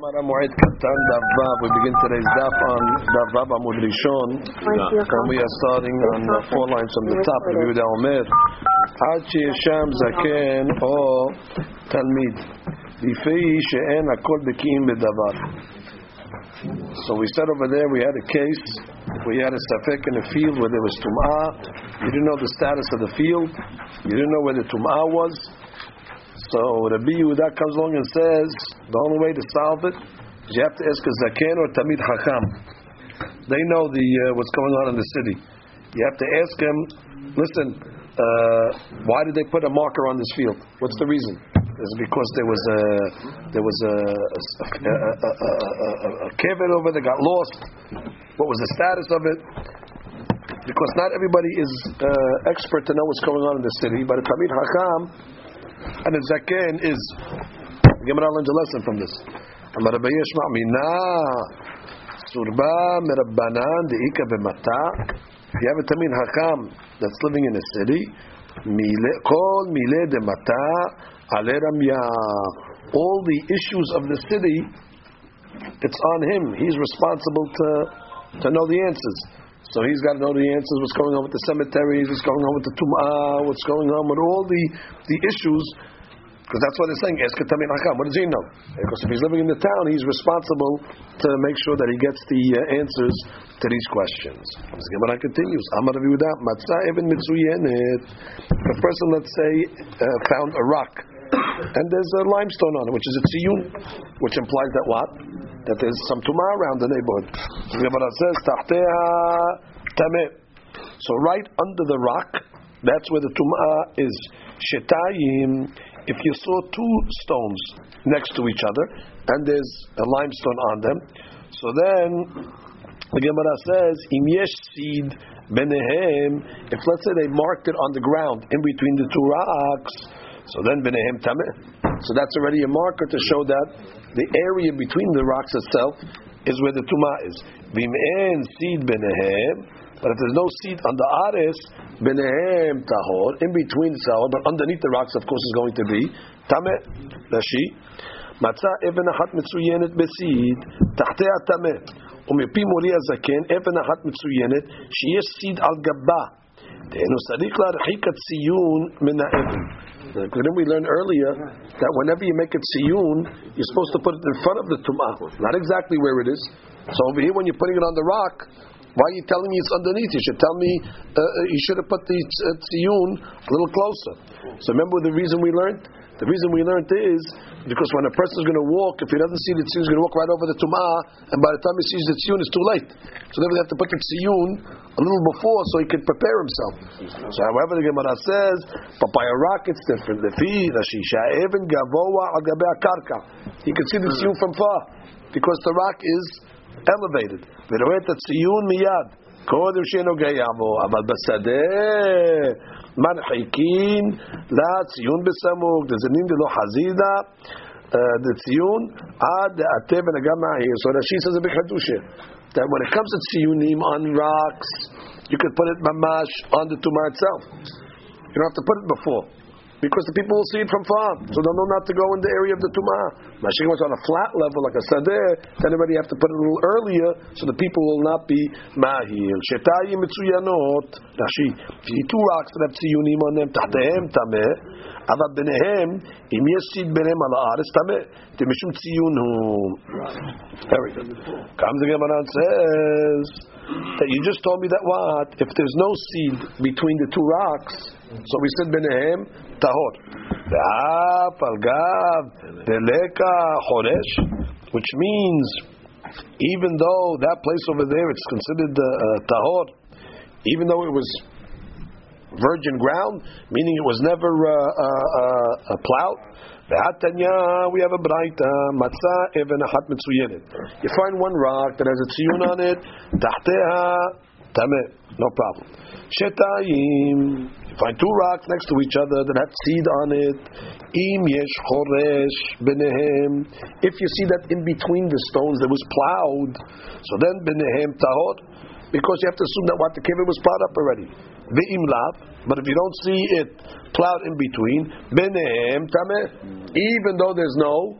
Gemara Moed Katan Daf Vav. We begin today's Daf on Daf Vav Amud Rishon, and we are starting on uh, four lines from the top. Yehuda Omer, Ad Sheyesham Zaken O Talmid, Lifei She'en Hakol Bekiim Bedavar. So we said over there we had a case, we had a safek in a field where there was tum'ah. You didn't know the status of the field. You didn't know where the tum'ah was. So Rabbi Yehuda comes along and says the only way to solve it is you have to ask a zaken or tamid hakam. They know the uh, what's going on in the city. You have to ask him. Listen, uh, why did they put a marker on this field? What's the reason? Is it because there was a there was a a, a, a, a, kevet over that got lost? What was the status of it? Because not everybody is uh, expert to know what's going on in the city, but a tamid hakam and a zaken is. Gemara learns a lesson from this. Amar Rabbi Yishma mina surba merabbanan deika b'mata. If you have a tamin hakam that's living in a city, kol mile de mata ale ramya. All the issues of the city, it's on him. He's responsible to to know the answers. So he's got to know the answers. What's going on with the cemeteries? What's going on with the tum'ah? What's going on with all the the issues? Because that's what they're saying. Ask Tamin Hakam. What does he know? Because if he's living in the town, he's responsible to make sure that he gets the uh, answers to these questions. The Gemara continues. Amar Yehuda even mitzuyenet. A person, let's say, uh, found a rock, and there's a limestone on it, which is a tziyun, which implies that what? That there's some tumah around the neighborhood. The Gemara says tameh. So right under the rock, that's where the tumah is. Shetayim if you saw two stones next to each other and there's a limestone on them, so then the Gemara says, "Im yesh seed benehem." If let's say they marked it on the ground in between the two rocks, so then benehem tameh. So that's already a marker to show that the area between the rocks itself is where the tuma is. Vim en seed benehem. But if there's no seed on the ares, benehem tahor, in between the tahor, but underneath the rocks, of course, is going to be tameh, rashi. מצא אבן אחת מצוינת בסיד, תחתיה טמא. ומפי מורי הזקן, אבן אחת מצוינת, שיש סיד על גבה. דהיינו צריך להרחיק הציון מן האבן. Uh, Didn't we learn earlier that whenever you make a tziyun, you're supposed to put it in front of the tum'ah, not exactly where it is. So over here, when you're putting it on the rock, why are you telling me it's underneath? You should tell me uh, you should have put the tziyun a little closer. So remember the reason we learned. The reason we learned is because when a person is going to walk, if he doesn't see the tziyun, he's going to walk right over the tumah, and by the time he sees the tziyun, it's too late. So then we have to put the tziyun a little before so he can prepare himself. So however the Gemara says, but by a rock it's different. He can see the tziyun from far because the rock is elevated. ורואה את הציון מיד, קודם שנוגע בו, אבל בשדה מרחיקים לציון בסמוך, דזנין דלא חזידה, the עד דעתה says a big hadusha, that when it comes to tziyunim on rocks, you can put it mamash on the tumah itself. You don't have to put it before because the people will see it from far, so they'll know not to go in the area of the tumah. Mashik was on a flat level like a sadeh, then everybody have to put it a little earlier, so the people will not be mahil. Shetayim mitzuyanot, Rashi. Two rocks that have tziyunim on them, tahtehem tameh, אבל ביניהם, אם יש סיד ביניהם על הארץ, טמא, משום ציון הוא. Very good. Comes the Gemara says that you just told me that what if there's no seed between the two rocks? So we said benehem tahor, the deleka choresh, which means even though that place over there it's considered uh, uh, tahor, even though it was virgin ground, meaning it was never uh, uh, uh, plowed. We have a braita matzah even achat mitzuyenet. You find one rock that has a tziyun on it, tahteha tameh, no problem. Shetayim. You find two rocks next to each other that have seed on it. Im yesh choresh benehem. If you see that in between the stones there was plowed, so then benehem tahor because you have to assume that what the kibbutz was plowed up already. Ve'im lav, but if you don't see it plowed in between, tameh, even though there's no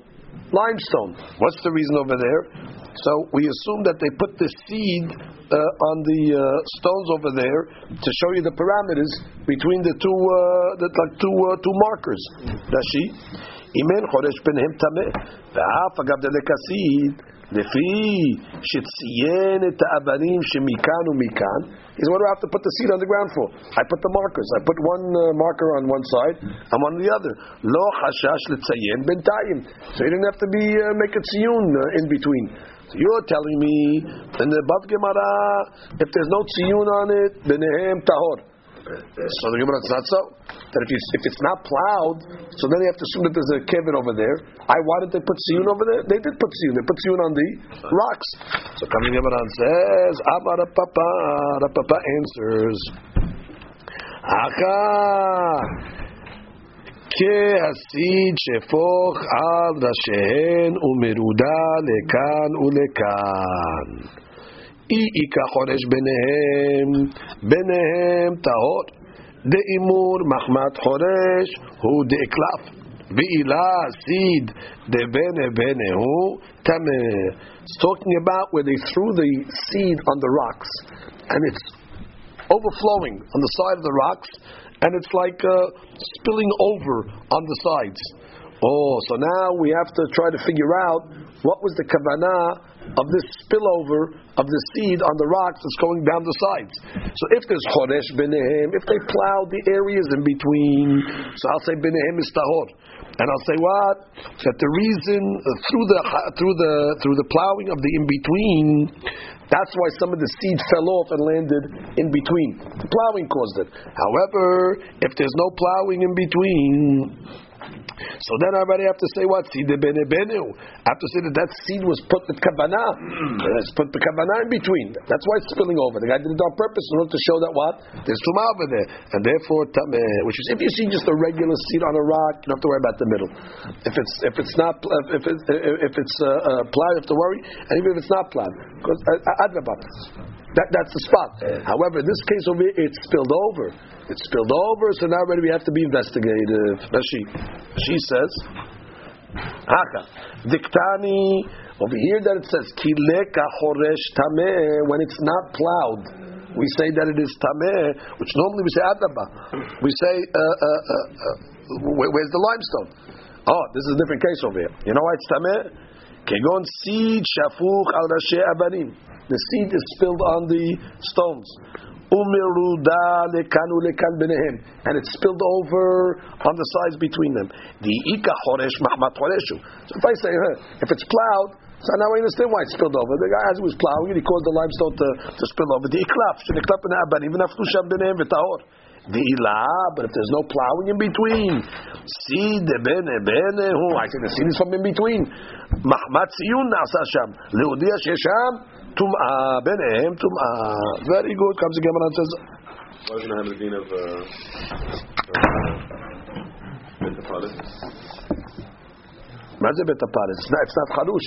limestone. What's the reason over there? So we assume that they put the seed uh, on the uh, stones over there to show you the parameters between the two, uh, the, like two, uh, two markers. Rashi. Imen tameh. לפי שציין את האבנים שמכאן ומכאן, is what do I have to put the seed on the ground for? I put the markers. I put one uh, marker on one side, I'm on the other. לא חשש לציין בינתיים. So you didn't have to be uh, make a tziyun uh, in between. So you're telling me in the Bab Gemara, if there's no tziyun on it, benehem tahor. So the Gemara, it's not so. That if, you, if it's not plowed, so then you have to assume that there's a kevin over there. I why did they put siyun over there? They did put siyun. They put siyun on the rocks. So coming Gemara says, Abba Papa, Papa answers, Aka. כהסיד שפוך על ראשיהן ומרודה לכאן ולכאן. אי איכה חורש ביניהם, ביניהם טהור. דאימור מחמת חורש הוא דאקלף. ואילה סיד דבנה בנה הוא טמא. It's talking about where they threw the seed on the rocks and it's overflowing on the side of the rocks and it's like uh, spilling over on the sides. Oh, so now we have to try to figure out what was the kavanah of this spillover of the seed on the rocks that's going down the sides. So if there's choresh benehem, if they plowed the areas in between, so I'll say benehem is tahor. And I'll say what? That the reason uh, through the through the through the plowing of the in between, that's why some of the seed fell off and landed in between. The plowing caused it. However, if there's no plowing in between, so then I already have to say what? Seed bene benu. I have to say that that seed was put with kavanah. It's put the kavanah in between. That's why it's spilling over. The guy did it on purpose in order to show that what? There's tumah over there. And therefore, tameh, which is if you see just a regular seed on a rock, you don't have to worry about the middle. If it's if it's not if it's if it's uh, uh, plowed, you have to worry. And even if it's not plowed, because uh, uh that, that's the spot. However, in this case over here, it's spilled over. It's spilled over, so now already we have to be investigative. Rashi, she says, Haka, diktani, over here that it says, kileka choresh tameh, when it's not plowed, we say that it is tameh, which normally we say adaba. We say, uh, uh, uh, uh where's the limestone? Oh, this is a different case over here. You know why it's tameh? Kegon seed shafuch al abanim. The seed is spilled on the stones. And it's spilled over on the sides between them. The ika mahmat. So if I say, huh, if it's plowed, so now I understand why it spilled over. The guy, as he was plowing it, he caused the limestone to, to spill over. The iklaf, sheniklap in aban, even after sham benehem v'tahor. The ilah, but if there's no plowing in between, see the bene bene who I say the seed is from in between. Mahmat siyun nasa sham. Leudia shesham. Tum'ah, benehem tum'ah. Very good. Comes the Gemara and says. Why doesn't it have the din of Betaparis? מה זה בית הפרס? It's not חלוש.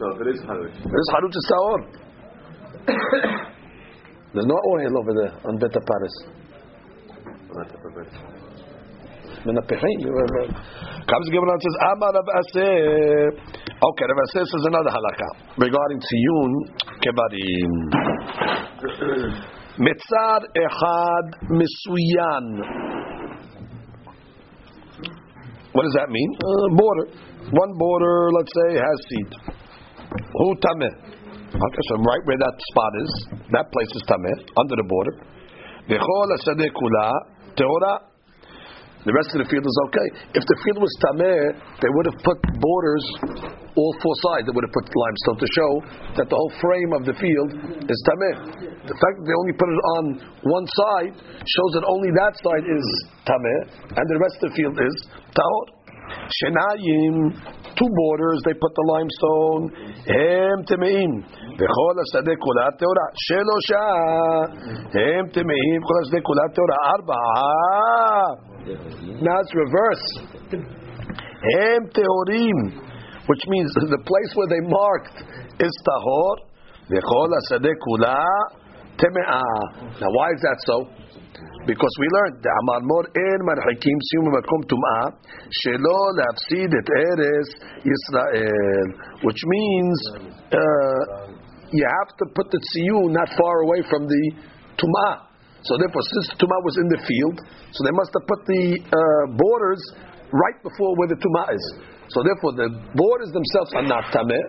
No, if it is חלוש. It is חלוש, it's טהור. There's no oil over there on בית הפרס. מנפחים. Comes Gemara and says, Amar Rav Assi. Okay, Rav Assi says another halakha regarding Tziyun Kebarim. Mitzad Echad Misuyan. What does that mean? Uh, border. One border, let's say, has seed. Who Tameh. Okay, so right where that spot is, that place is Tameh, under the border. V'chol Asadeh Kula teora the rest of the field is okay. If the field was tameh, they would have put borders all four sides. They would have put limestone to show that the whole frame of the field is tameh. The fact that they only put it on one side shows that only that side is tameh, and the rest of the field is tahor. Shenayim, two borders, they put the limestone. Hem temeim. V'chol hasadeh kulat teora. Shelosha. Hem temeim. Chol hasadeh kulat teora. Arba'a. Now it's reverse. Hem teorim, which means the place where they marked is tahor. V'chol hasadeh kula teme'ah. Now why is that so? Because we learned the Amar Mor En Marhikim Siyum Makom Tum'ah Shelo Lafsid Et Eretz Yisrael, which means uh, you have to put the tziyun not far away from the tum'ah. So therefore, since the tum'ah was in the field, so they must have put the uh, borders right before where the tum'ah is. So therefore, the borders themselves are not tameh.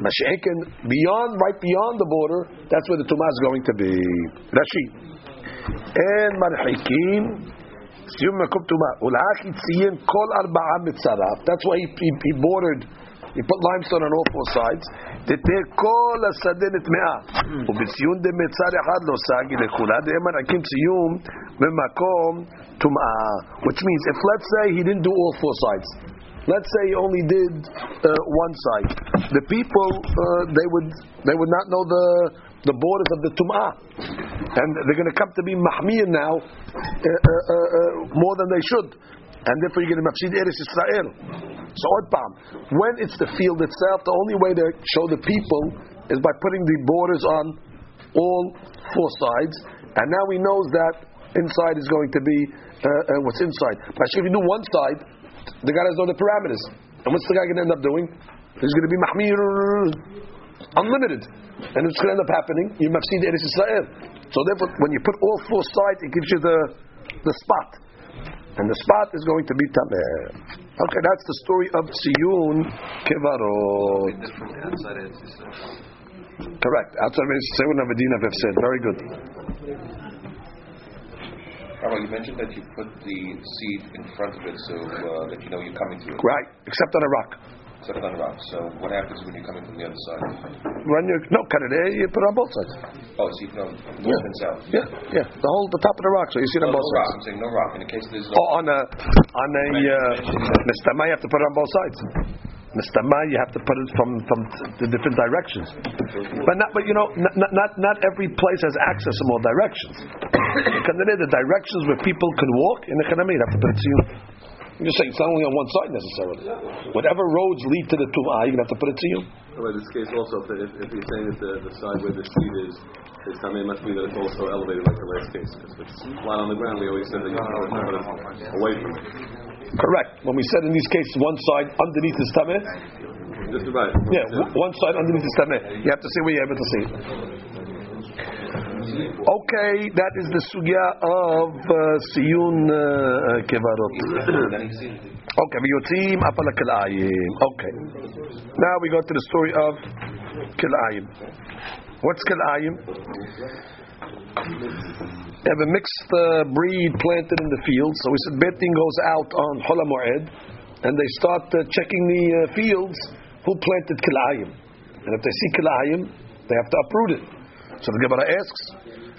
Mashiachin beyond, right beyond the border, that's where the tum'ah is going to be. Rashi. En marhikim. סיום מקום טומאה. ולאח ציין כל ארבעה מצריו. That's why he, he, he bordered, he put limestone on all four sides. תתא כל השדה נטמעה. ובציון דמצר אחד לא סגי לכולה. דהם מרחיקים ציום במקום טומאה. Which means, if let's say he didn't do all four sides. Let's say he only did uh, one side. The people uh, they would they would not know the the borders of the tum'ah, and they're going to come to be mahmir now uh, uh, uh, more than they should, and therefore you're going to mafsid Eretz Israel. So when it's the field itself, the only way to show the people is by putting the borders on all four sides, and now he knows that inside is going to be uh, uh, what's inside. But if you do one side, the guy doesn't know the parameters. And what's the guy going to end up doing? He's going to be mahmir unlimited. And it's going to end up happening. You mafsid Eretz Israel. So therefore, when you put all four sides, it gives you the, the spot. And the spot is going to be tameh. Okay, that's the story of Siyun Kevarot. This from outside Eretz Yisrael. Correct. Outside of Seyun Avadina have said. Very good. Rabbi, you mentioned that you put the seed in front of it so uh, that you know you're coming to it. Right. Except on a rock. The rock. So what happens when you're coming from the other side? When you no cut it, eh, you put it on both sides. Oh, so you know north and south. Yeah, yeah. The whole the top of the rock, so you see it No, on no both rock. sides. I'm saying no rock. In the case there's no. Oh, on a on a uh, mistama, you have to put it on both sides. Mistama, you have to put it from from the different directions. But not, but you know, not not not every place has access to all directions. Are the directions where people can walk in the Chanami, you have to put it to you. I'm just saying, it's not only on one side necessarily. Whatever roads lead to the Tum'ah, you're going to have to put it to you. Well, in this case also, if, if, you're saying that the, the side where the seed is, is tameh, it must mean that it's also elevated like the last case. Because if it's flat on the ground, we always said that you put it away from it. Correct. When we said in these cases, one side underneath is Tameh, Just right. Yeah, one side underneath is tameh. You have to see where you're able to see it. Okay, that is the sugya of uh, siyun uh, kevarot. Okay, viyotzim apal. Okay. Now we go to the story of kilayim. What's kilayim? They have a mixed uh, breed planted in the field. So we said Betin goes out on Hola Moed, and they start uh, checking the uh, fields who planted kilayim. And if they see kilayim, they have to uproot it. So the Gemara asks,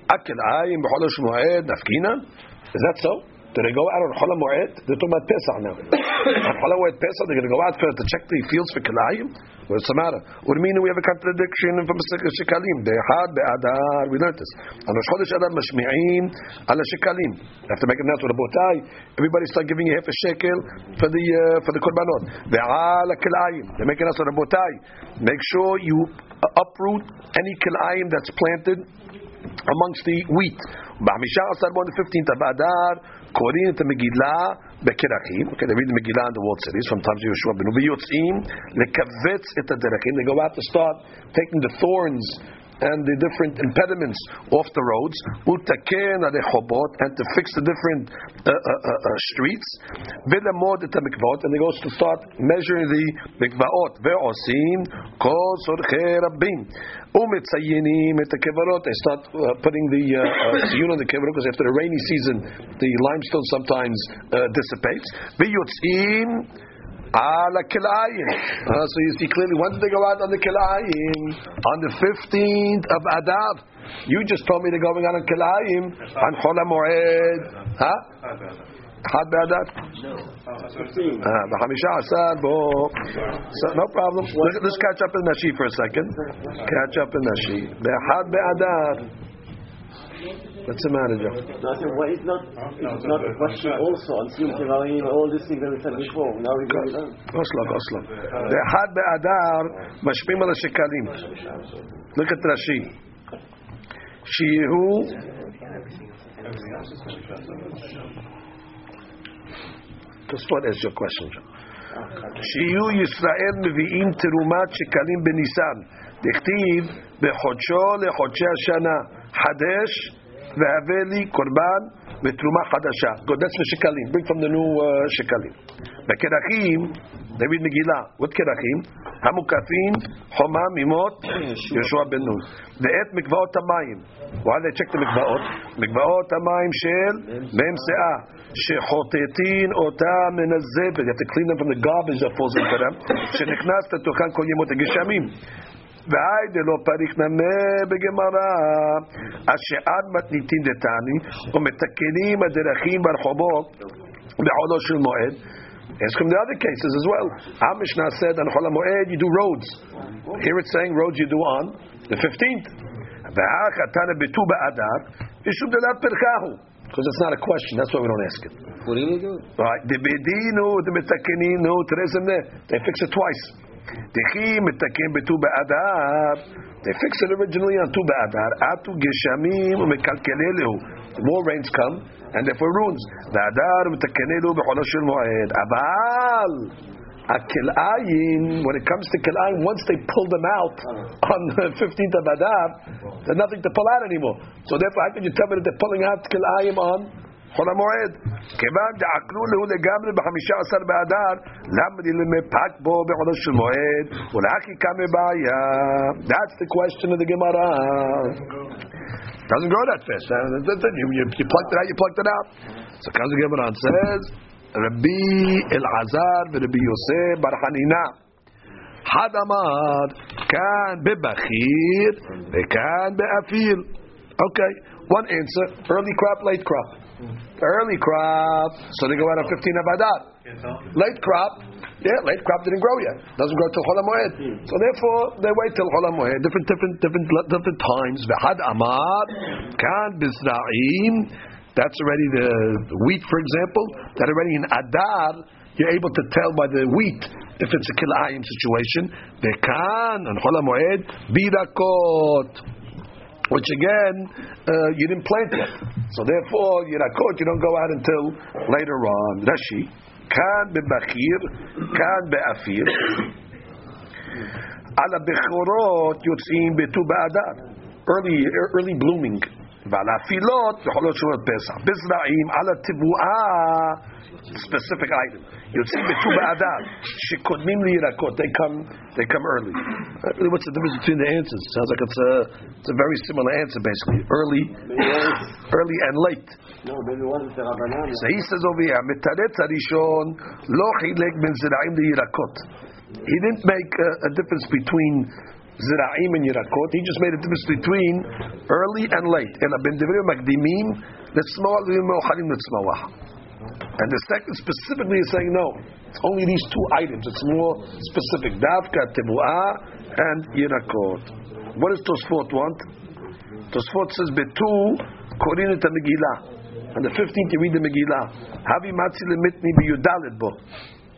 "Akilayim b'Hola Moed nafkina?" Is that so? Do they go out on Hola Moed? They're talking about Pesach now. on Hola Moed Pesach, they're going to go out for, to check the fields for kilayim. What's the matter? What do you mean we have a contradiction from the Shekalim? Behad be'adar. We learned this. On Rosh Chodesh Adar mashmi'im ala Shekalim. You have to make now to the botai. Everybody start giving you half a shekel for the uh, for the korbanot. Ve'ala kilayim. They're making us on the botai. Make sure you uproot any kilayim that's planted amongst the wheat. B'hamisha asar on the 15th of Adar, According to Megillah Bekerachim, okay, they read the Megillah in the world cities from times of Yehoshua ben Nun Yotzim, Lekavetz et They go out to start taking the thorns and the different impediments off the roads, and to fix the different uh, uh, uh, uh streets, and he goes to start measuring the mikvaot, ve'osin, kol sorche rabbim, umetzayinim et kevarot, they start uh, putting the uh, siyun on the kevarot, because after the rainy season, the limestone sometimes dissipates, ve'yotzim, ala kilayim. Uh, so you see clearly, when did they go out on the kilayim? On the 15th of Adar. You just told me they're going out on kilayim on Chol HaMoed. Huh? Had Adav? No. Uh, the Hamisha Asad, so, no problem. Let's, let's catch up in Rashi for a second. Catch up in Rashi. Had Adav. What's the matter, Joe? No, I said, why is not, it's not a question also on Siyum Kevarim, all these things that we said before. Now we go down. אוסלו, אוסלו. באחד באדר משפיעים על השקלים. Look at Rashi. שיהו Tosfot answer your question, John. שיהיו ישראל מביאים תרומת שקלים בניסן. דכתיב בחודשו לחודשי השנה. חדש והבא לי קורבן ותרומה חדשה. Good, that's for שקלים. Bring from the new uh, שקלים. בקרחים, דוד מגילה, what קרחים? המוקפים חומה ממות יהושע בן נון. ואת מקוואות המים. וואי, check the מקוואות. מקוואות המים של מ"ם שאה, שחוטטין אותה מן הזבל. You have to clean them from the garbage that falls into them. שנכנס לתוכן כל ימות הגשמים. והי דלא פריך נמה בגמרא, אשר עד מתניתין דתני, ומתקנים הדרכים ברחובות בחולו של מועד. Ask him the other cases as well. Our Mishnah said on Chol Moed you do roads. Here it's saying roads you do on the 15th. V'hachatana betu ba'adar yishub delat perkahu. Because it's not a question, that's why we don't ask it. What do you do? Right. The bedinu, the metakeninu, Terezim They fix it twice. They fix it originally on tu ba'adar. Atu geshamim. More rains come, and therefore ruins. Ba'adar metakenelu b'cholo shel moed. Abal. Akil'ayin, when it comes to Kil'ayin, once they pull them out on the 15th of Adar, there's nothing to pull out anymore. So therefore, how can you tell me that they're pulling out Kil'ayin on חול המועד. כיוון דעקלו לו לגמרי בחמישה עשר באדר, למה למפק בו בחודש של מועד, ולהכי כמה בעיה. That's the question of the Gemara. Doesn't grow that fast. You, you, you plucked it out, you plucked it out. So comes the Gemara and says, Rabbi Elazar ורבי יוסף בר חנינה. אחד אמר, כאן בבכיר וכאן באפיל. Okay, one answer, early crop, late crop. Early crop, so they go out on 15 of Adar. Late crop, yeah, late crop didn't grow yet. Doesn't grow till Chol HaMoed. So therefore, they wait till Chol HaMoed. Different, different, different, different times. V'had amar, kan bizra'im. That's already the wheat, for example. That already in Adar, you're able to tell by the wheat if it's a kilayim situation. Vekan and Chol HaMoed, birakot which again uh, you didn't plant yet. So therefore, you're not caught. you don't go out until later on. Rashi, kan bebachir, kan be'afir. Ala bechorot yotzim betu ba'adar. Early, early blooming. ועל afilot יכולות שורות פסח. בזרעים, על התבואה, specific item. יוצאים בט"ו באדר, שקודמים לירקות, they come, they come early. Really, what's the difference between the answers? Sounds like it's a, it's a very similar answer, basically. Early, early and late. No, maybe one is the Rabbanan. So he says over here, המתרץ הראשון לא חילק בין זרעים לירקות. He didn't make a, a difference between zira'im and yirakot. He just made a difference between early and late. And ben devrim makdimim letzmawah le'mochalim letzmawah. And the second specifically is saying no. It's only these two items. It's more specific. Davka, tebu'ah, and yirakot. What does Tosfot want? Tosfot says betu korin et Megillah. On the 15th you read the Megillah. Havi matzi lemitni biyudalet bo.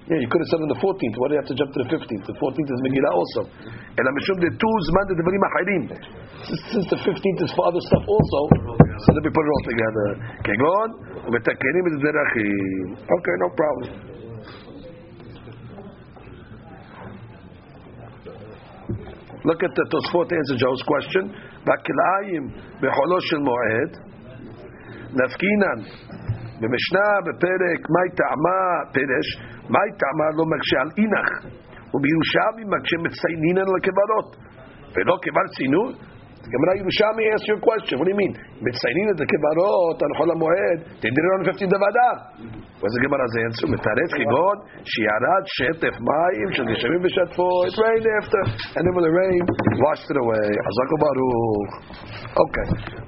Yeah, you could have said on the 14th. Why do you have to jump to the 15th? The 14th is Megillah also. And Amishum the two zman the devarim acharim. Since the 15th is for other stuff also, so let me put it all together. Kegon et zerachim. Okay, no problem. Look at the Tosfot answer Joe's question. Bakilayim becholo shel moed. Nafkinan במשנה בפרק מהי טעמה, פרש, מהי טעמה לא מקשה על אינך, ובירושלמי מקשה מצייינן על הכוונות, ולא כיוון ציינות, the Gemara Yerushalmi asks you a question. What do you mean? Mitzainin at the Kevarot on Chol HaMoed. They did it on 15 Davadav. What's the Gemara's answer? Mitaret Chigon Shiarat Shetef Mayim Shel Yishemim V'Shatfo. It rained after, and then when the rain washed it away. Hazako Baruch. Okay,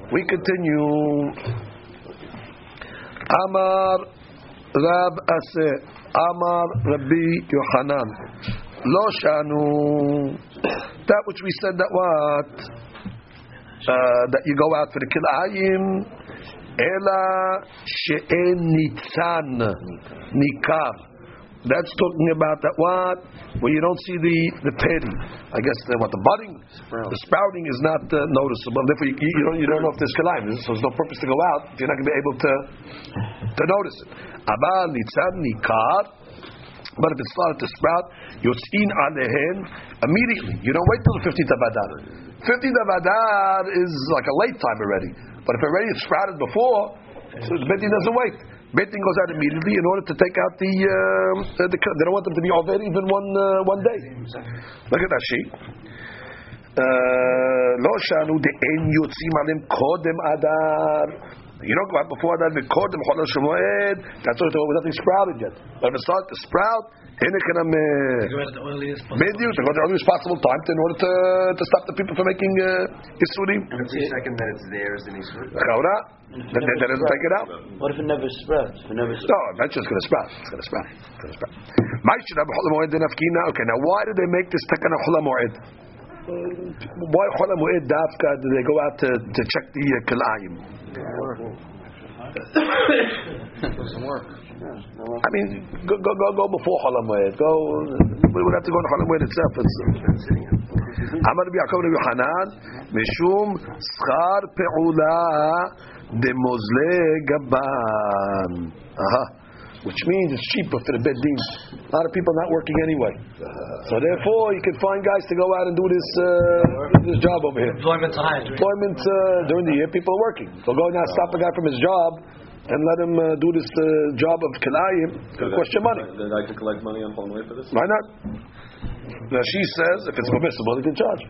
we continue. Amar Rab Ase, Amar Rabbi Yohanan. Lo shanu. That which we said that what? Uh, that you go out for the kilayim. Ela she'en nitzan nikar. That's talking about that what when you don't see the the petty. I guess the, what the budding, the sprouting is not uh, noticeable. Therefore, you, you, don't you don't know if there's. So there's no purpose to go out you're not going to be able to to notice it. Abal nitzad nikar. But if it started to sprout, yotzin alehen immediately. You don't wait till the 15th of Adar. 15th of Adar is like a late time already. But if already it's sprouted before, so the Bedin doesn't wait. Beit Din goes out immediately in order to take out the uh, the they don't want them to be over even one uh, one day. Look at that sheet. Uh, shanu de en יוצאים עליהם kodem adar. You don't go out before that, but kodem chodesh moed. That's what nothing sprouted yet. When it starts to sprout, Bediu, uh, go to the earliest possible time in order to, to stop the people from making uh, Isurim. And the second that it's there is an Isurim. Then that doesn't take it out. What if it never spreads? It never spreads? No, eventually it's going to sprout. It's going to sprout. It's going to sprout. Okay, now why did they make this takan hula mu'id? Why hula mu'id dafka? Did they go out to, to check the uh, kilayim? Doesn't work. I mean, go go go, go before Chol HaMoed. Go. We would have to go to Chol HaMoed itself. It's, אמר רבי יעקב רבי יוחנן, משום שכר פעולה דמוזלי גבן. Which means it's cheaper for the bed. A lot of people are not working anyway. So therefore, you can find guys to go out and do this uh, this job over here. Employment, uh, during the year, people are working. So go now stop a guy from his job and let him uh, do this uh, job of kilayim. It's going to cost you money. Then I can collect money on Chol Moed for this? Why not? Now she says, if it's permissible, they can charge.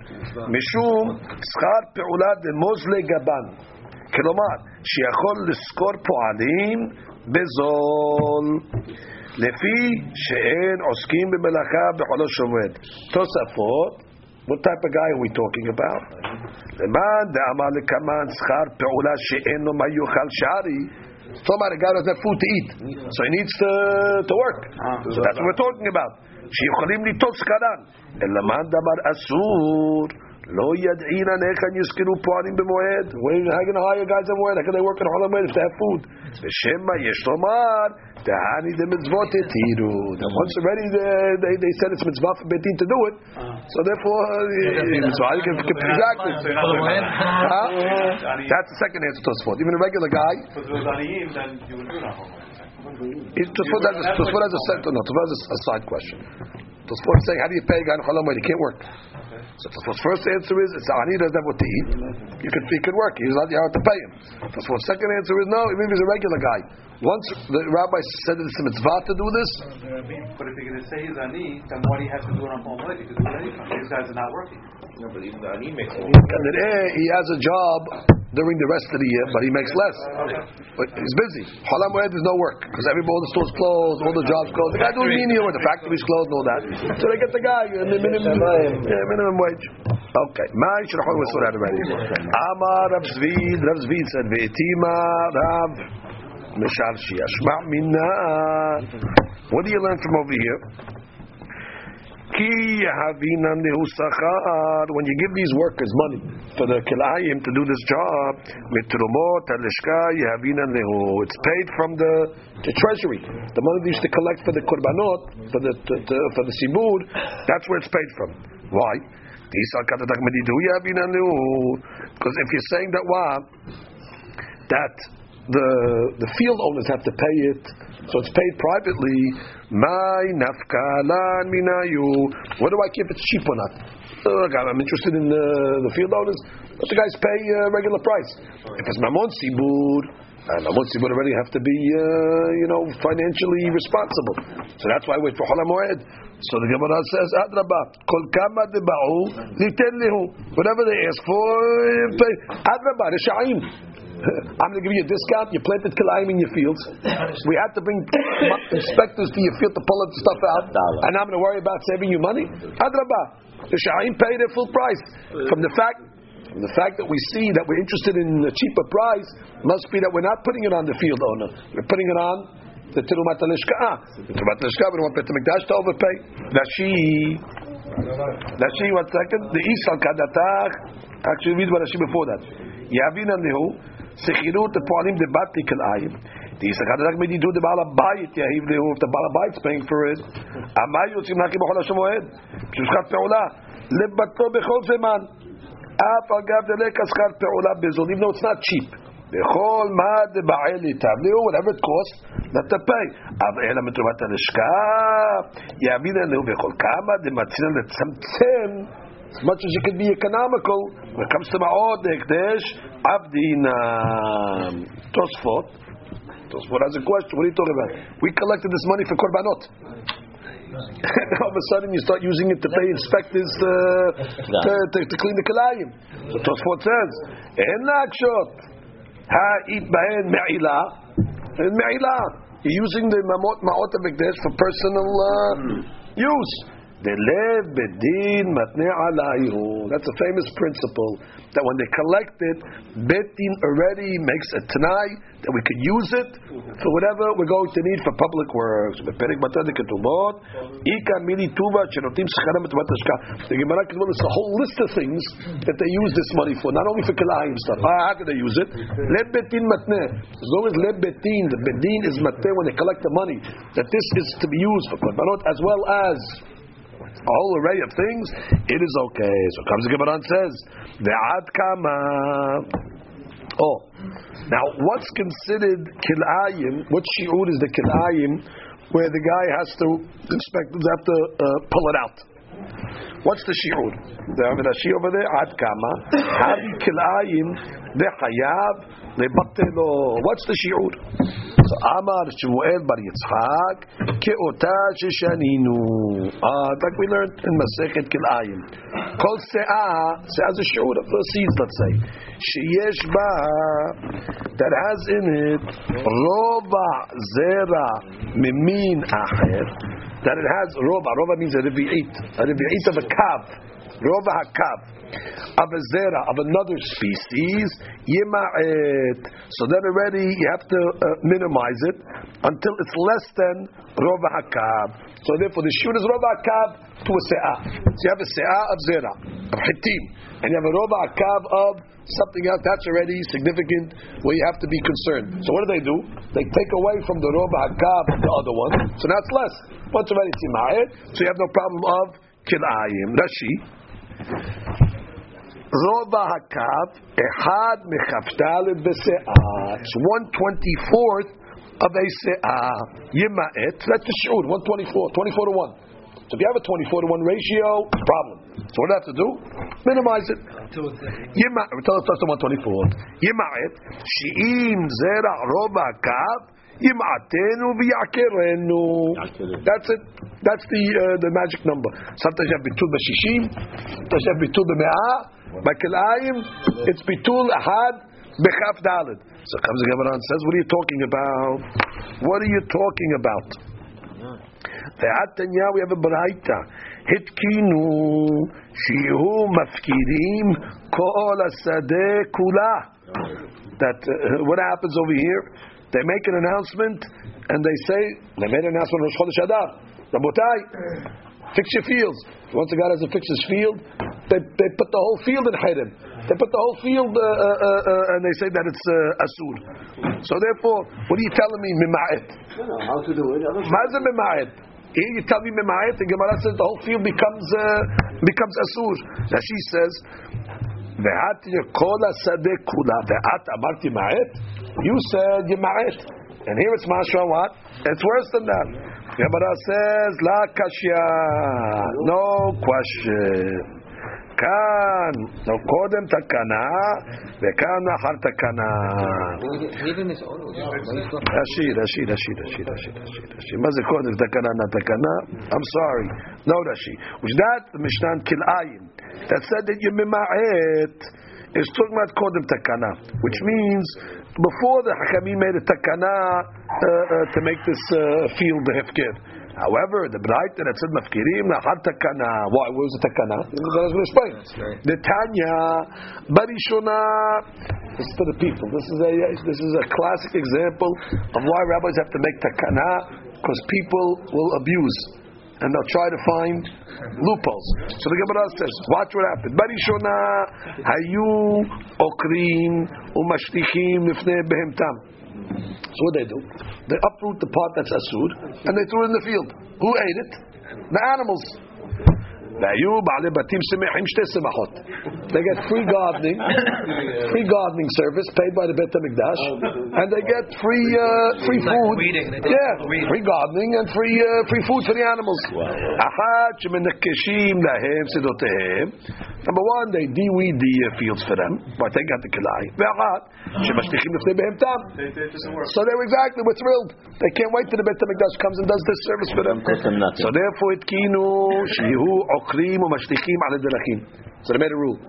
משום שכר פעולה דמוזלי גבן. כלומר, שיכול לשכור פועלים בזול. לפי שאין עוסקים במלאכה בחולו שומד. תוספות, what type of guy are we talking about? למען דאמר לקמן שכר פעולה שאין לו מה יאכל שערי. It's talking about a guy who doesn't have food to eat. So he needs to, to work. So that's what we're talking about. שיכולים ליטול שכרן. אלא מאן דאמר אסור. Lo yad'ina nechan yiskiru panim b'moed. How can hire guys on? How can they work in Holam if they have food? Shema yeshtomar tehani the mitzvot etiru. Once already they, they, they said it's mitzvah for betin to do it, so therefore uh, mitzvah you can, exactly. That's the second answer to Tosfot. Even a regular guy. Tosfot has, has a no. Tosfot has a, a side question. Tosfot saying, how do you pay a guy in Holam when he can't work? So Tosfot's first answer is, it's Ani doesn't have what to eat. You can, he can work. He's not, you have to pay him. Tosfot's second answer is, no, even if he's a regular guy. Once the rabbi said it's a mitzvah to do this, But if you're going to say he's ani, then why do you have to do it on Palm He could do it anytime. These guys are not working. No, but even the ani makes more. and then eh, he has a job during the rest of the year, but he makes less. But he's busy. Chol HaMoed there's no work because everybody, all the stores closed, all the jobs closed. The guy doing menial work, the factories closed, and all that. So they get the guy uh, minimum, yeah, minimum wage. Okay, was already. Amar Rav Zvid, Rav Zvid said, "Ve'etima Rav Misharshi Ashma Minna." What do you learn from over here? When you give these workers money for the kilayim to do this job. It's paid from the, the treasury. The money they used to collect for the korbanot, for the, the, the for the sibud. That's where it's paid from. Why? Because if you're saying that why, that the the field owners have to pay it, so it's paid privately. My nafkalan minayu. What do I care if it's cheap or not? Oh, God, I'm interested in the, the field owners. Let the guys pay uh, regular price. If it's mamon sibur, and mamon sibur already have to be uh, you know financially responsible. So that's why I wait for Chol HaMoed. So the Gemara says, Adraba, kol kama deba'u liten lehu. Whatever they ask for, uh. Adraba, reshaim. I'm going to give you a discount. You planted kilayim in your fields. We had to bring inspectors to your field to pull the stuff out, and I'm going to worry about saving you money. Adraba, the Sha'im pay their full price. From the fact, from the fact that we see that we're interested in a cheaper price, must be that we're not putting it on the field owner. We're putting it on the Terumat HaLishkah. The Terumat HaLishkah, we don't want Bet HaMikdash to overpay. Rashi, Rashi, one second. The Isal Kadatach, actually read what Rashi before that. Yavin Anihu, שכירות הפועלים דבתיקל עין. תיסחר רק מדידו דבעל הבית יאהיב לאהוב, את הבעל הבית ספיינג פורס. מה יוצאים להקים בחודש המועד? שכת פעולה, לבטלו בכל זמן. אף אגב דלקה שכת פעולה בזולים, no, לא, it's not cheap. בכל מה דבעל איתם, לאו ולאו כוס לטפי, אבל אלא מתרומת הלשכה, יאמין יאמיננו בכל כמה דמצינן לצמצם as much as you can be economical, when it comes to Ma'od, Ekdesh, Abdina, Tosfot, Tosfot has a question, what are you talking about? We collected this money for Korbanot. and all of a sudden you start using it to pay inspectors uh, to, to, to clean the Kalayim. So Tosfot says, En lakshot, ha'it ba'en me'ila, and me'ila. You're using the Ma'ot Ma'ot of Ekdesh for personal uh, use. That's a famous principle that when they collect it, Betin already makes a tanai that we could use it for whatever we're going to need for public works. The Gemara can notice a whole list of things that they use this money for, not only for Kalaim stuff. Ah, how do they use it? Lebetin matneh. As long as lebetin, the bedin is matneh when they collect the money, that this is to be used for as well as a whole array of things, it is okay. So comes the Gemara and says, "Ve'ad kama." Oh, now what's considered kilayim? What shiur is the kilayim where the guy has to inspect, have to uh, pull it out? What's the shiur? The Rashi over there, ad kama, havi kilayim ve'chayav lebatelo. What's the shiur? So Amar Shmuel Bar Yitzchak ke'ota sheshaninu. Ah, like we learned in Masechet Kilayim. Kol se'ah, se'ah is a shiur of the seeds, let's say. Sheyesh ba, that has in it rova zera mimin acher. That it has rova. Rova means a revi'it. A revi'it of a kav. Rova hakav. Of a zera, of another species. Yima'et. So then already you have to uh, minimize it until it's less than rova hakav. So therefore the shoot is rova hakav to a se'ah. So you have a se'ah of zera, of hitim. And you have a rova hakav of something else that's already significant where you have to be concerned. So what do they do? They take away from the rova hakav the other one, so it's less. What's already timayet, so you have no problem of kilayim. Rashi. Rova hakav ehad mechaftalet bese'ah. It's one twenty fourth of a se'ah. Yimaet. That's the shur. One twenty four. Twenty four to one. So if you have a twenty four to one ratio, problem. So what do I have to do? Minimize it. Yima. Tell us one twenty four. Yimaet. She'im zera rova hakav. Yimatenu v'yakerenu. That's it. That's the uh, the magic number. Sometimes you have bitul b'shishim. Sometimes you have bitul b'me'ah. By kilayim, it's bitul ahad b'chaf dalid. So comes the Gemara and says, "What are you talking about? What are you talking about?" Ve'atanya, we have a baraita. Hitkinu shihu mafkirim kol asadeh kula. That uh, what happens over here? They make an announcement and they say they made an announcement on Rosh Chodesh Adar. Rabotai, fix your fields. Once a guy doesn't fix his field, they, they put the whole field in Hirim. They put the whole field uh, uh, uh, and they say that it's uh, asur. So therefore, what are you telling me? No, no, how to do it. Maza mima'et. Here you tell me mima'et, the Gemara says the whole field becomes uh, becomes asur. Now she says, "Ve'at yekol asadeh kula ve'at amarti ma'et." You said yima'et, and here it's mashra what? It's worse than that. Gemara says la kashya, no question. כאן, no, קודם תקנה, וכאן אחר תקנה. רש"י, רש"י, רש"י, רש"י, רש"י, רש"י, רש"י. מה זה קודם תקנה, נה תקנה? I'm sorry. No רש"י. Which that, the Mishnah כלאיים, that said that you mima'et is talking about kodim takana, which means before the hakamim made a takana uh, uh, to make this uh, field the hefker. However, the Braita that said mafkirim lachar takana. Why? Where's the takana? That's what explain. The Tanya barishona. This is for the people. This is a this is a classic example of why rabbis have to make takana because people will abuse and they'll try to find loopholes. So the Gemara says, watch what happened. Barishona hayu okrim umashtichim lifnei behemtam. So what they do? They uproot the part that's asur and they throw it in the field. Who ate it? The animals. והיו בעלי בתים שמחים שתי שמחות. They get free gardening, free gardening service paid by the Bet HaMikdash, and they get free uh, free food. Yeah, free gardening and free uh, free food for the animals. אחת שמנקשים להם שדותיהם. number one, they deweed the uh, fields for them, but they got the kalai. So they were exactly, we're thrilled. They can't wait till the Beit HaMikdash comes and does this service for them. So therefore, it kinu shehu okrim umashtichim ala derachim. So they made a rule.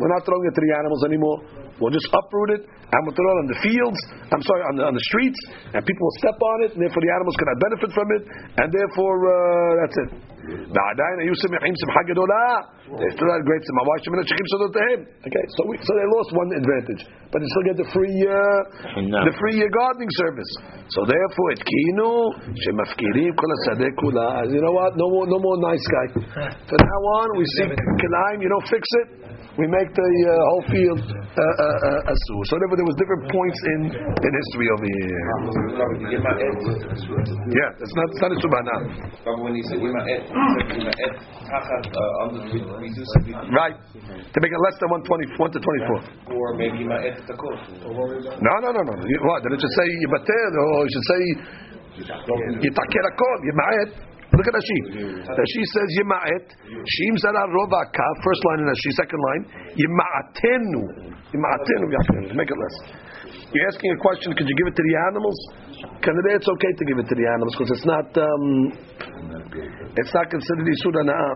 We're not throwing it to the animals anymore. We'll just uproot it and we'll throw it on the fields. I'm sorry, on the, on the streets, and people will step on it, and therefore the animals cannot benefit from it, and therefore uh, that's it. ועדיין היו שמחים שמחה גדולה. They still had great שמחה. Why should שכים סודותיהם? Okay, so we, so they lost one advantage, but they still get the free uh, the free uh, gardening service. So therefore, התקינו שמפקירים כל השדה כולה. As you know what? No more, no more nice guy. From now on, we see Kilaim, you don't fix it. We make the uh, whole field uh, uh, uh, asur. So therefore, there was different points in in history over here. Yeah, it's not it's not a subhana. But when he said Yima'et, he said Yima'et Tachat uh, under the reduce Right. To make it less than 120, 1 to 24. or maybe. No, no, no, no. What? Did it just say Yibater or it should say Yitaker Akol, Yima'et? Look at Rashi. Rashi says Yima'et. Shim Zara Rova Kav, first line in Rashi, second line. Yima'atenu. Yima'atenu. Make it less. You're asking a question, could you give it to the animals? Can Canada, it's okay to give it to the animals because it's not um, it's not considered Ana'ah.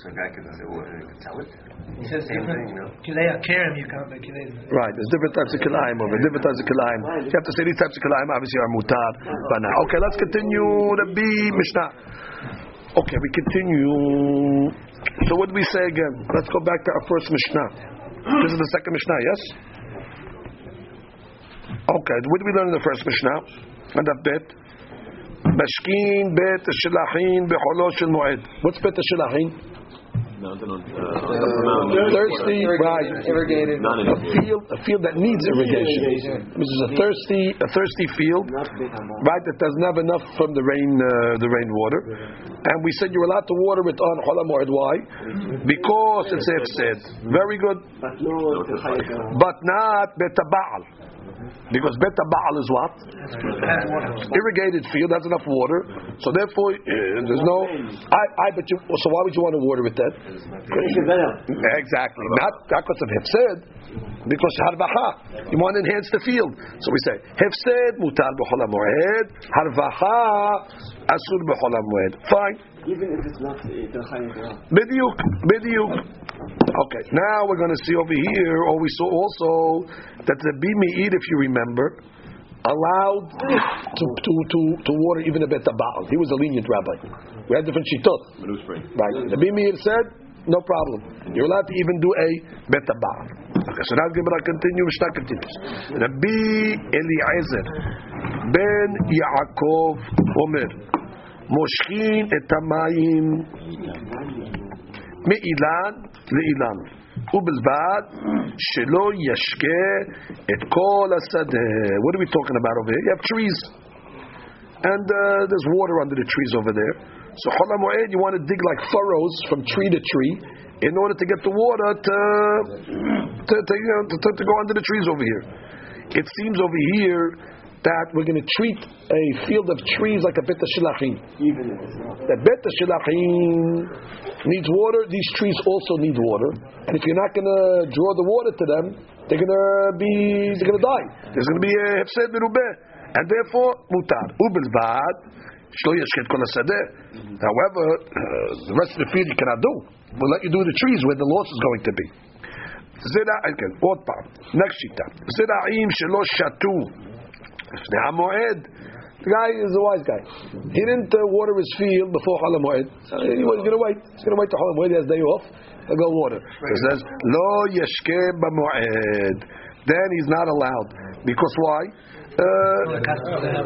So a guy he tell it. He says the same thing, you know. Kilei Akerem, you can't make Kilei. Right, there's different types of kilaim over different types of kilaim. You have to say these types of kilaim obviously are mutar. But now, okay, let's continue the B Mishnah. Okay, we continue. So what did we say again? Let's go back to our first Mishnah. This is the second Mishnah, yes? Okay, what did we learn in the first Mishnah? And that bit. משכין בית השלחין בחולו של מועד. What's בית השלחין? Mountain on, uh, on the mountain. thirsty, right? Irrigated. A field, a field that needs irrigation. This is a thirsty, a thirsty field, right? That doesn't have enough from the rain, uh, the rainwater. And we said you're allowed to water it on Cholam Why? Because it's said. Very good, But no, it's a higher but not beta Baal. Because beta Baal is what? Irrigated field has enough water, so therefore uh, there's no. I, I, but you. So why would you want to water it then? Exactly. Not not because of hefsed, because harvacha. You want to enhance the field. So we say hefsed mutar b'chol moed, harvacha asur b'chol moed. Fine. Even if it's not the higher Bidiyuk, bidiyuk. Okay, now we're going to see over here, or we saw also that the Bimi'id, if you remember, allowed to, to, to, to water even a bet Baal. He was a lenient rabbi. We had different shittot. Right. The Bimi'id said, no problem. You're allowed to even do a bet Baal. Okay, so now Gemara continue, Mishnah continues. Rabbi Eliezer ben Yaakov Omer, מושכים את המים מאילן לאילן ובלבד שלא ישקה את כל השדה. What are we talking about over here? You have trees and uh, there's water under the trees over there. So Chol HaMoed, you want to dig like furrows from tree to tree in order to get the water to to, to, you know, to, to, to go under the trees over here. It seems over here that we're going to treat a field of trees like a beta shilachim. Even if it's not. That beta shilachim needs water. These trees also need water, and if you're not going to draw the water to them, they're going to be they're going to die. There's going to be a hefsed merubeh, and therefore mutar ubelvad shlo yashket kol hasadeh. However, uh, the rest of the field you cannot do. We'll let you do the trees where the loss is going to be. זרע, כן, עוד פעם, next שיטה, זרעים שלא שתו לפני המועד, the guy is a wise guy. He didn't uh, water his field before Chol HaMoed. So he was going to wait. He's going to wait till Chol HaMoed. He has day off. He'll go water. It says, Lo yeshke b'moed. Then he's not allowed. Because why? Uh,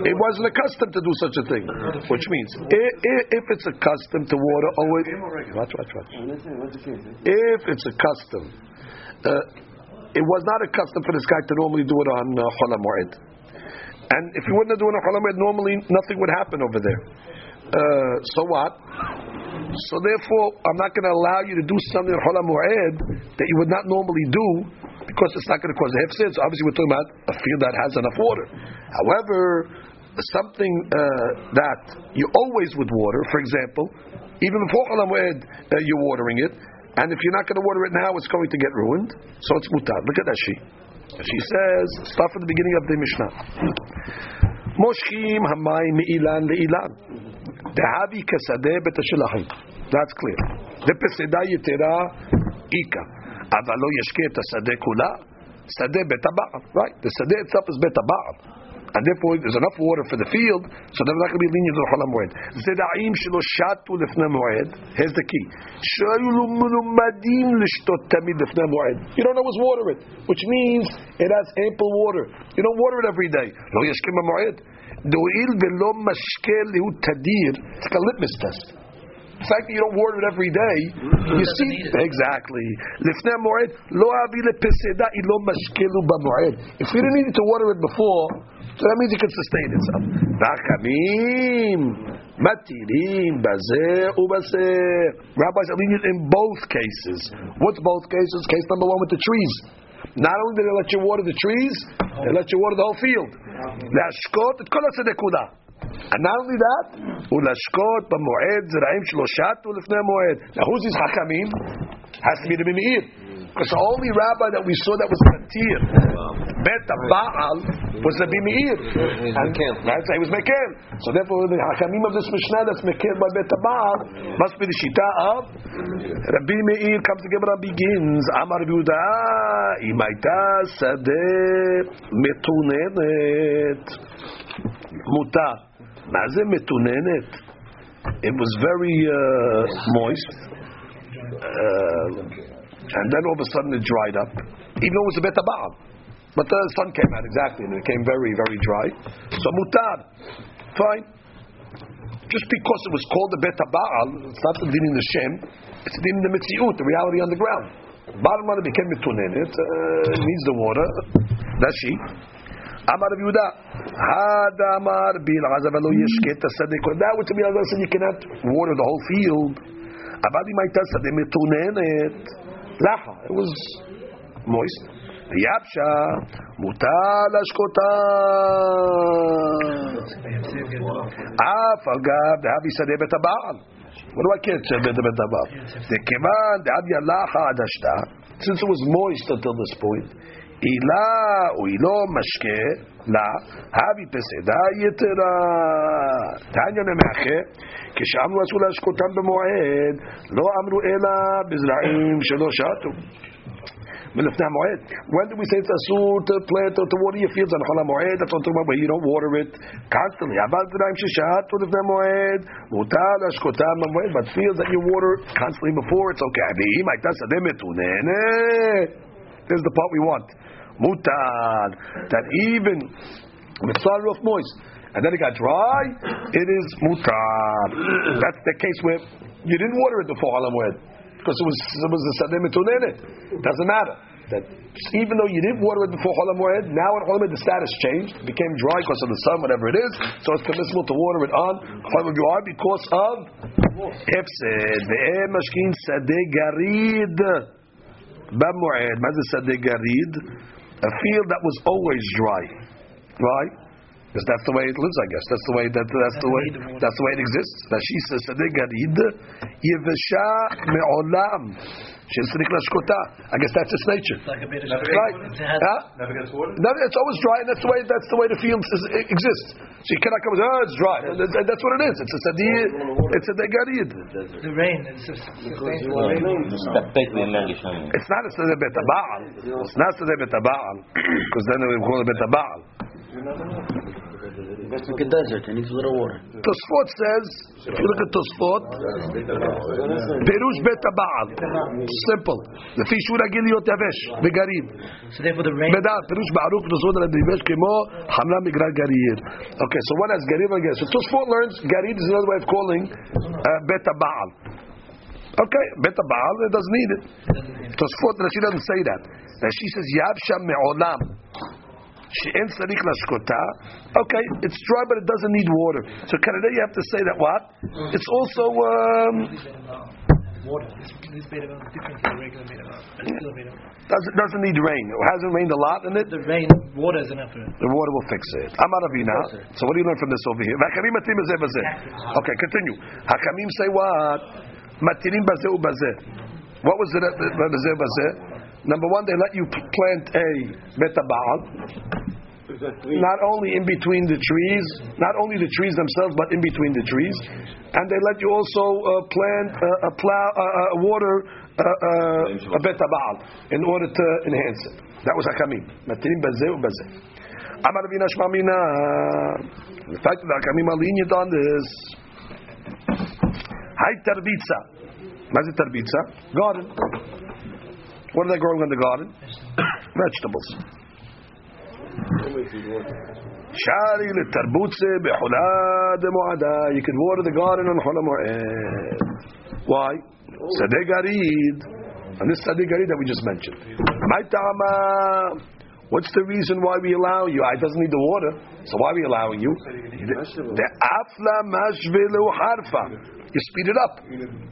it wasn't accustomed to do such a thing. Which means, i- i- if it's accustomed to water, always. Watch, watch, watch. Case? If it's a custom, uh, it was not a custom for this guy to normally do it on uh, Chol HaMoed. And if you wouldn't have done a Chol normally nothing would happen over there. Uh, so what? So therefore, I'm not going to allow you to do something in that you would not normally do because it's not going to cause a hefsid. So obviously, we're talking about a field that has enough water. However, something uh, that you always would water, for example, even before Chol Hamoed, uh, you're watering it, and if you're not going to water it now, it's going to get ruined. So it's mutar. Look at that she. She says, start from the beginning of the Mishnah. Moshkim hamayim me'ilan le'ilan. Dehavi kasadeh betashilachim. That's clear. Depeseda yitera ika. אבל לא ישקה את השדה כולה, שדה בית הבעל, right? The שדה itself is בית הבעל. and therefore there's enough water for the field, so they're not going to be lenient to the Cholam Moed. Zedaim shelo shatu lefne Moed. Here's the key. Shayu lumulumadim lishtot tamid lefne Moed. You don't always water it, which means it has ample water. You don't water it every day. Lo yeshkim Moed. Do'il velo mashkel lihu tadir. It's a litmus test. The fact that you don't water it every day, you see exactly. If we didn't need to water it before, so that means it can sustain itself. והחמים מטילים בזה ובזה. Rabbis are lenient in both cases. What's both cases? Case number one with the trees. Not only did they let you water the trees, they let you water the whole field. להשקות את כל השדה כולה. And not only that, ולשקות במועד זרעים שלא שטו לפני המועד. Now who's these חכמים? Has to be the Mimir. Because the only rabbi that we saw that was Matir, Bet Baal, was the Bimir. And that's he was Mekel. So therefore, the Hakamim of this Mishnah that's Mekel by Bet Baal must be the Shita of Rabbi Meir comes together and begins. Amar Yehuda, Imaita Sadeh Metunenet. Mutar. מה זה מתוננת? It was very uh, moist. Uh, and then all of a sudden it dried up, even though it was a bet But the sun came out exactly, and it became very, very dry. So mutad, fine. Just because it was called the bet Baal, it's not the din in the Shem, it's the din in the Mitziut, the reality on the ground. Bottom line, it became mitunin. It uh, needs the water. That's she. Amar of Yehuda, Hadamar bin Azavelo Yeshket Asadek. That would be another said you cannot water the whole field. Abadi Maita Sadeh mitunenet. Laha. It was moist. Yapsha mutar lashkota. אף אגב, דאבי שדה בית הבעל. הוא לא הכיר את שדה בית הבעל. דכיוון דאבי הלכה עד השתה. since it was moist until this point, עילה או עילו משקה, לה, הבי פסדה יתרה. תניא נמחה, כשאמרו אסור להשקותם במועד, לא אמרו אלא בזרעים שלא שטו. when do we say it's asur to plant or to water your fields on Chala Moed? That's what I'm talking about, where you don't water it constantly. Abad Dinaim Shishat, the Moed, Mutal, Ashkotam, Moed, but fields that you water constantly before, it's okay. There's the part we want. Mutal. That even the soil started moist and then it got dry, it is mutal. That's the case where you didn't water it before Halam Moed because it was it was a sadeh It Doesn't matter that even though you didn't water it before Cholam now at Cholam the status changed, it became dry because of the sun, whatever it is, so it's permissible to water it on Cholam you are because of Hefsed. Ve'em Mashkin Sadeh Garid Ba'moed. Garid, a field that was always dry, right? because that's the way it lives, I guess. That's the way that that's, that's the way that's the way it exists. That she says sadegarid yevesha meolam. She is shkota. I guess that's its nature. It's like a bit of right? It has, huh? Never gets water. Never, it's always dry, and that's the way that's the way the fields is, exists. So you cannot come. Oh, it's dry. That's what it is. It's a sadir. It's a degarid. The rain. It's not a sadeh bet It's not a sadeh bet because then we call it bet Baal. It's like a desert. It needs a little water. Tosfot says, if you look at Tosfot, Perush bet baal. Simple. The fish would agil yot yavesh begarid. So therefore the rain. Bedar Perush Baruch Tosfot al yavesh kemo hamla migra garir. Okay, so one has garir and garir. So Tosfot learns garid is another way of calling uh, bet baal. Okay, bet baal it doesn't need it. Tosfot Rashi doesn't say that. Rashi says yabsha me'olam. She'en tzarich lashkota. Okay, it's dry, but it doesn't need water. So Canada, you have to say that what? It's also. Um, Water. This, this made of different from regular made of of. doesn't doesn't need rain. It hasn't rained a lot in it. The rain, water is enough for it. The water will fix it. Amar Avina. So what do you learn from this over here? V'hakamim matim bazeh bazeh. Okay, continue. Hakamim say what? Matirim bazeh ubazeh. What was it? Bazeh bazeh. Number one, they let you plant a betabal. Not only in between the trees, not only the trees themselves, but in between the trees, and they let you also uh, plant uh, a plow, uh, water a betabal in order to enhance it. That was hakamim. Matirim bazeh ubazeh. Amar Rabbi Nashma Mina. The fact that hakamim are lenient on this. Hay tarbitza. What is tarbitza? Garden. What are they growing in the garden? Vegetables. Shari l'tarbutze b'chula de mo'ada. You can water the garden on chula mo'ed. Eh. Why? Sadeh garid. And this sadeh garid that we just mentioned. What's the reason why we allow you? I doesn't need the water, so why are we allowing you? The afla mashvelu harfa. You speed it up.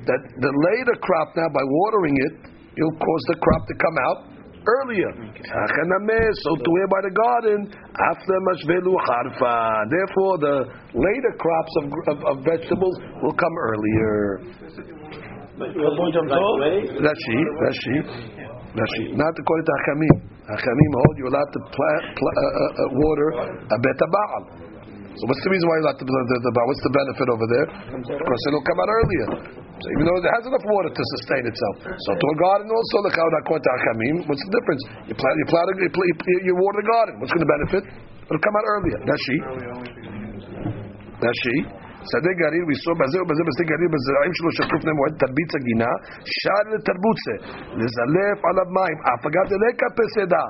That the later crop now by watering it, you'll cause the crop to come out earlier. So to where by the garden, after mashvelu harfa. Therefore, the later crops of, of, of vegetables will come earlier. That's she. That's she. Not according to Hachamim. Hachamim hold you allowed to plant, pl- uh, uh, uh, water a betabal. So what's the reason why you're allowed to plant the betabal? What's the benefit over there? Because it'll come out earlier. So even though it has enough water to sustain itself. So to a garden also, the according to Hachamim, what's the difference? You plant, you plant, you, plant, you water the garden. What's going to benefit? It'll come out earlier. That's she. That's she. שדה גרעין, ויסור בזה ובזה בשדה גרעין בזרעים שלו שטוף לפני מועד תרביץ הגינה, שר לתרבוצה, לזלף עליו מים, אף אגב דלקה פסדה,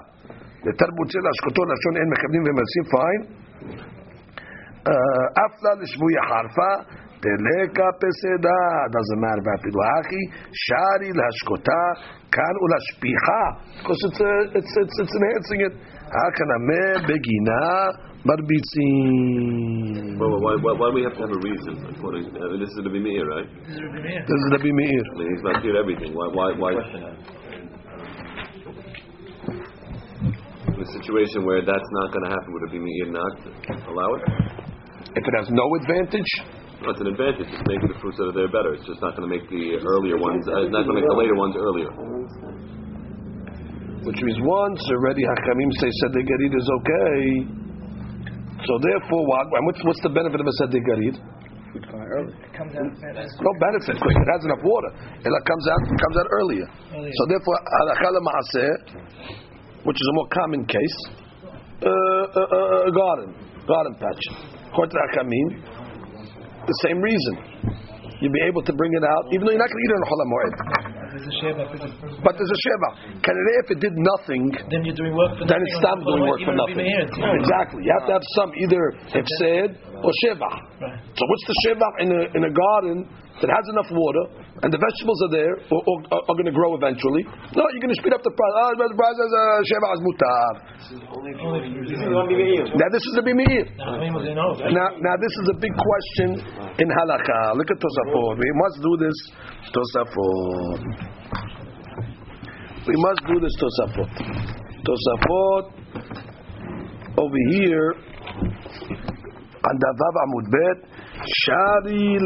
לתרבוצה להשקותו לשון אין מכוונים ומנסים פיין, afla lishmuya harfa teleka peseda doesn't matter about pilachi shari lashkota kan ulashpicha because it's it's it's enhancing it hakaname begina marbitzin. Well, well, why, why, why do we have to have a reason? According, uh, this is the me, right? This is the me, This is Rabbi Meir. I mean, he's not here everything. Why? Why? why? In a situation where that's not going to happen, would it be me not allow it? If it has no advantage, Well, it's an advantage. It's making the fruits that are there better. It's just not going to make the earlier ones. Uh, it's not going to make the later ones earlier. which means once already Hakamim say Sadeh Garid is okay. So therefore, what? What's, what's the benefit of a Sadeh Garid? It comes out that's No benefit because it has enough water. It comes out comes out earlier. Earlier. So therefore, halakha maaseh, which is a more common case, uh, uh, uh, a garden, garden patch. According to Hakamim, the same reason. You'll be able to bring it out, even though you're not going to eat it on Chol Moed. There's a sheva. But there's a sheva. Can it if it did nothing? Then you're doing work for Then nothing it on stops doing work for nothing. Exactly. You have to have some either hefsed or sheva. So what's the sheva in a in a garden that has enough water and the vegetables are there or, or are going to grow eventually? No, you're going to speed up the process. Oh, but the process uh, sheva is mutar. Now this is the bimir. Now, now this is a big question in halakha. Look at Tosafot. We must do this Tosafot. We must do this Tosafot. Tosafot over here on Davav Amud Bet. Shari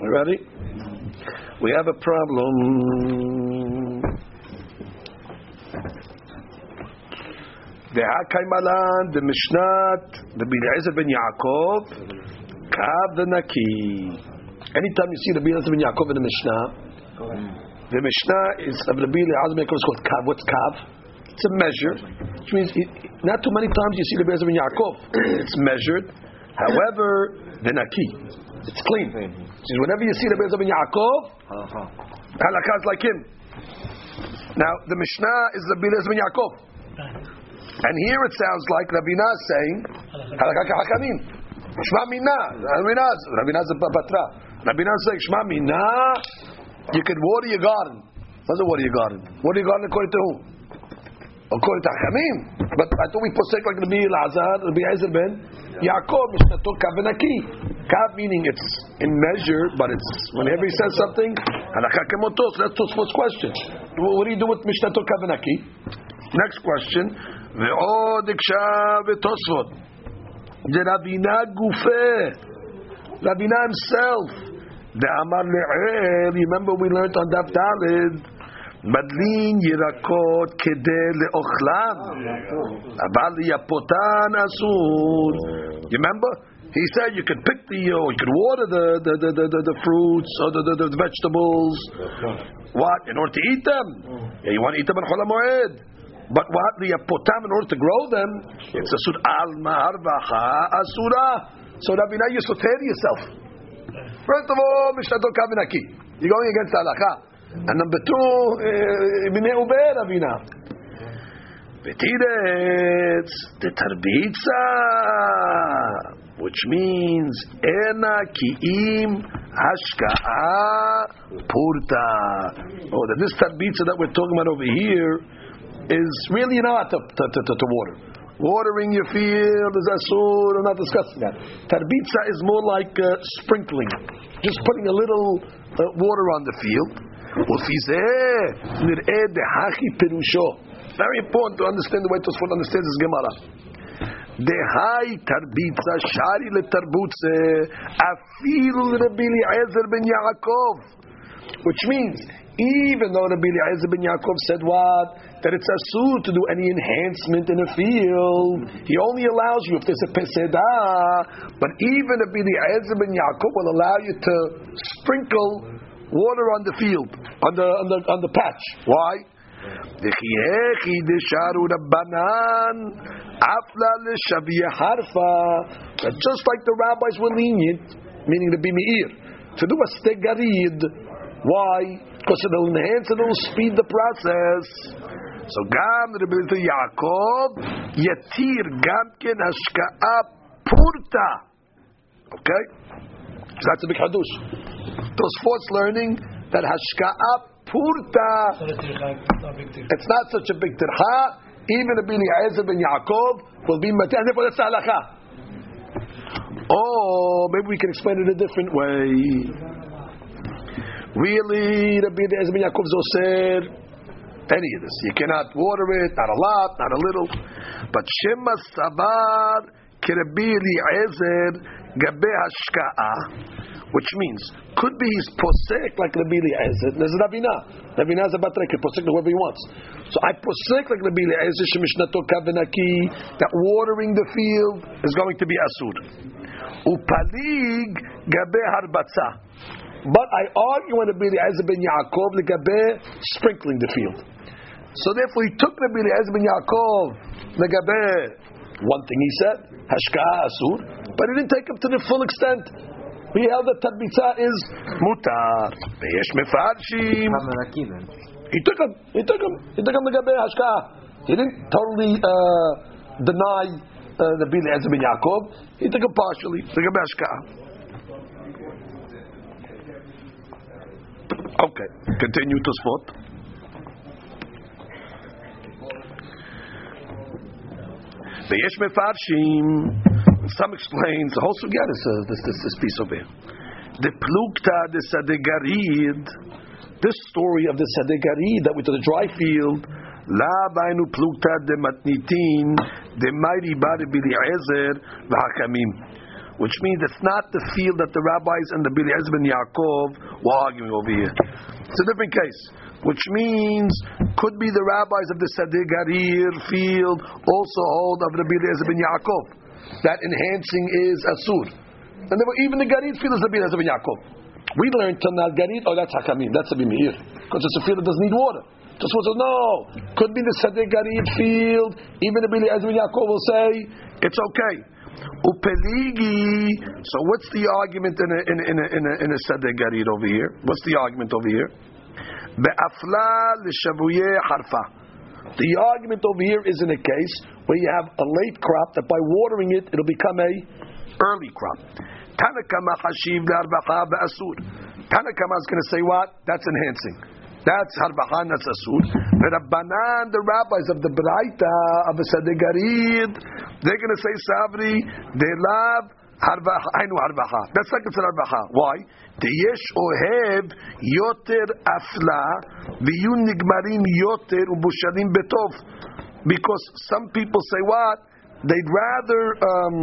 We're Ready? We have a problem. Dehakaimalan, the Mishnah, the Bil'ezer ben Yaakov, Kav the Naki. Anytime you see the Bil'ezer ben Yaakov in the Mishnah, the Mishnah is of ben Yaakov is called Kav. What's Kav? It's a measure, which means it, not too many times you see the Eliezer ben Yaakov. It's measured. However, the Naki, it's clean. Means whenever you see the Eliezer ben Yaakov, uh-huh. halakha is like him. Now the Mishnah is the Eliezer ben Yaakov. And here it sounds like Rabina is saying, halakha ka hakamim. Shma mina. Rabina, is a patra. Rabina is saying Shma mina. You can water your garden. What's the water your garden? Water your garden according to who? According to Hamim. But I thought we put posek like Rabbi Elazar, Rabbi Ezer ben Yaakov, Mishnato Kavanaki. Kav meaning it's in measure, but it's whenever he says something, halakha kemotos. That's Tosfot's question. What do you do with Mishnato Kavanaki? Next question. Ve'od iksha v'tosfot. The Rabina Gufe. Rabina himself. The Amar Le'er. Remember we learned on Daf Dalid. מדלין ירקות כדי לאוכלם, אבל יפותן אסור. You remember? He said you could pick the, uh, you could water the the, the, the, the, the fruits or the, the, the vegetables. What? In order to eat them. Yeah, you want to eat them in Chol Moed. But what? The potam in order to grow them, it's a sur al ma'arvacha asura. So Rabbi now you soter yourself. First of all, Mishnah Kavinaki. You're going against halacha. And number two, eh, Bnei Uber Avina. The which means ena ki'im hashka'a purta. Oh, that this tarbitza that we're talking about over here is really not to, to, to, to water. Watering your field is asur. I'm not discussing that. Tarbitza is more like uh, sprinkling, just putting a little uh, water on the field. ולפי זה נראה דהכי פירושו. Very important to understand the way Tosfot understands this Gemara. דהי תרביצה שרי לתרבוצה אפילו לרבי אליעזר ben Yaakov. Which means, even though Rabbi Eliezer ben Yaakov said what? that it's asur to do any enhancement in a field. He only allows you if there's a pesedah. But even Rabbi Eliezer ben Yaakov will allow you to sprinkle water on the field, on the on the on the patch. Why? Just like the rabbis were lenient, meaning the bimi'ir, to do a stegarid. Why? Because it'll enhance and it'll speed the process. So gam Rebbe Yaakov yatir gamken hashka'a purta. Okay, so that's a big hadush. Tosfot's learning that hashka'a purta. It's not such a big tirha. Even Rabbi Eliezer ben Yaakov will be matan. Therefore, that's halacha. Oh, maybe we can explain it a different way. Really, Rabbi ben Yaakov zoser any of this. You cannot water it, not a lot, not a little. But Shema Savar Rabbi Eliezer Gabe Hashka'a which means could be he's posek like Rabbi Eliezer. There's Rabina. Rabina is a batrek. He posek whoever he wants. So I posek like Rabbi Eliezer shemishnato kavenaki that watering the field is going to be asur. Upalig gabe harbatza. But I argue when Rabbi Eliezer ben Yaakov legabe sprinkling the field. So therefore he took Rabbi Eliezer ben Yaakov legabe one thing he said hashka asur, but he didn't take him to the full extent we held that tarbitza is mutar. Mefarshim. He took him. He took him. He took him legabe hashka. He didn't totally uh, deny uh, the bin Ezra bin Yaakov. He took him partially legabe hashka. Okay, continue to spot. The Yesh Mefarshim, some explains, the whole Sugiyah is uh, this, this, this piece over here. The Plukta, the Sadegarid, this story of the Sadegarid that went to the dry field, La Bainu Plukta, the Matnitin, the Mighty Bari Bili Ezer, Vahakamim. Which means it's not the field that the rabbis and the Biliezer ben Yaakov were arguing over here. It's a different case which means could be the rabbis of the Sadegarir field also hold of Rabbi Eliezer ben Yaakov that enhancing is asur. And there were even the garid field is Rabbi Elazar ben Yaakov. We learned Tanal garid, oh that's hakamim, that's a bimir, because it's a field that doesn't need water. Just was no, could be the Sadeh Garid field. Even the Elazar ben Yaakov will say it's okay. Upeligi. So what's the argument in a in a in a in a, in a over here? What's the argument over here? Be'afla l'shavuye harfa. The argument over here is in a case where you have a late crop that by watering it, it'll become a early crop. Tanakama hashiv leharbacha be'asur. Tanakama is going to say what? That's enhancing. That's harbacha, that's asur. The Rabbanan, the rabbis of the Braita of the Sadegarid, they're going to say sabri, they love ainu harbacha. That's not considered harbacha. Why? Deyesh ohev yoter afla v'yun nigmarim yoter ubushalim betov. Because some people say what? They'd rather um,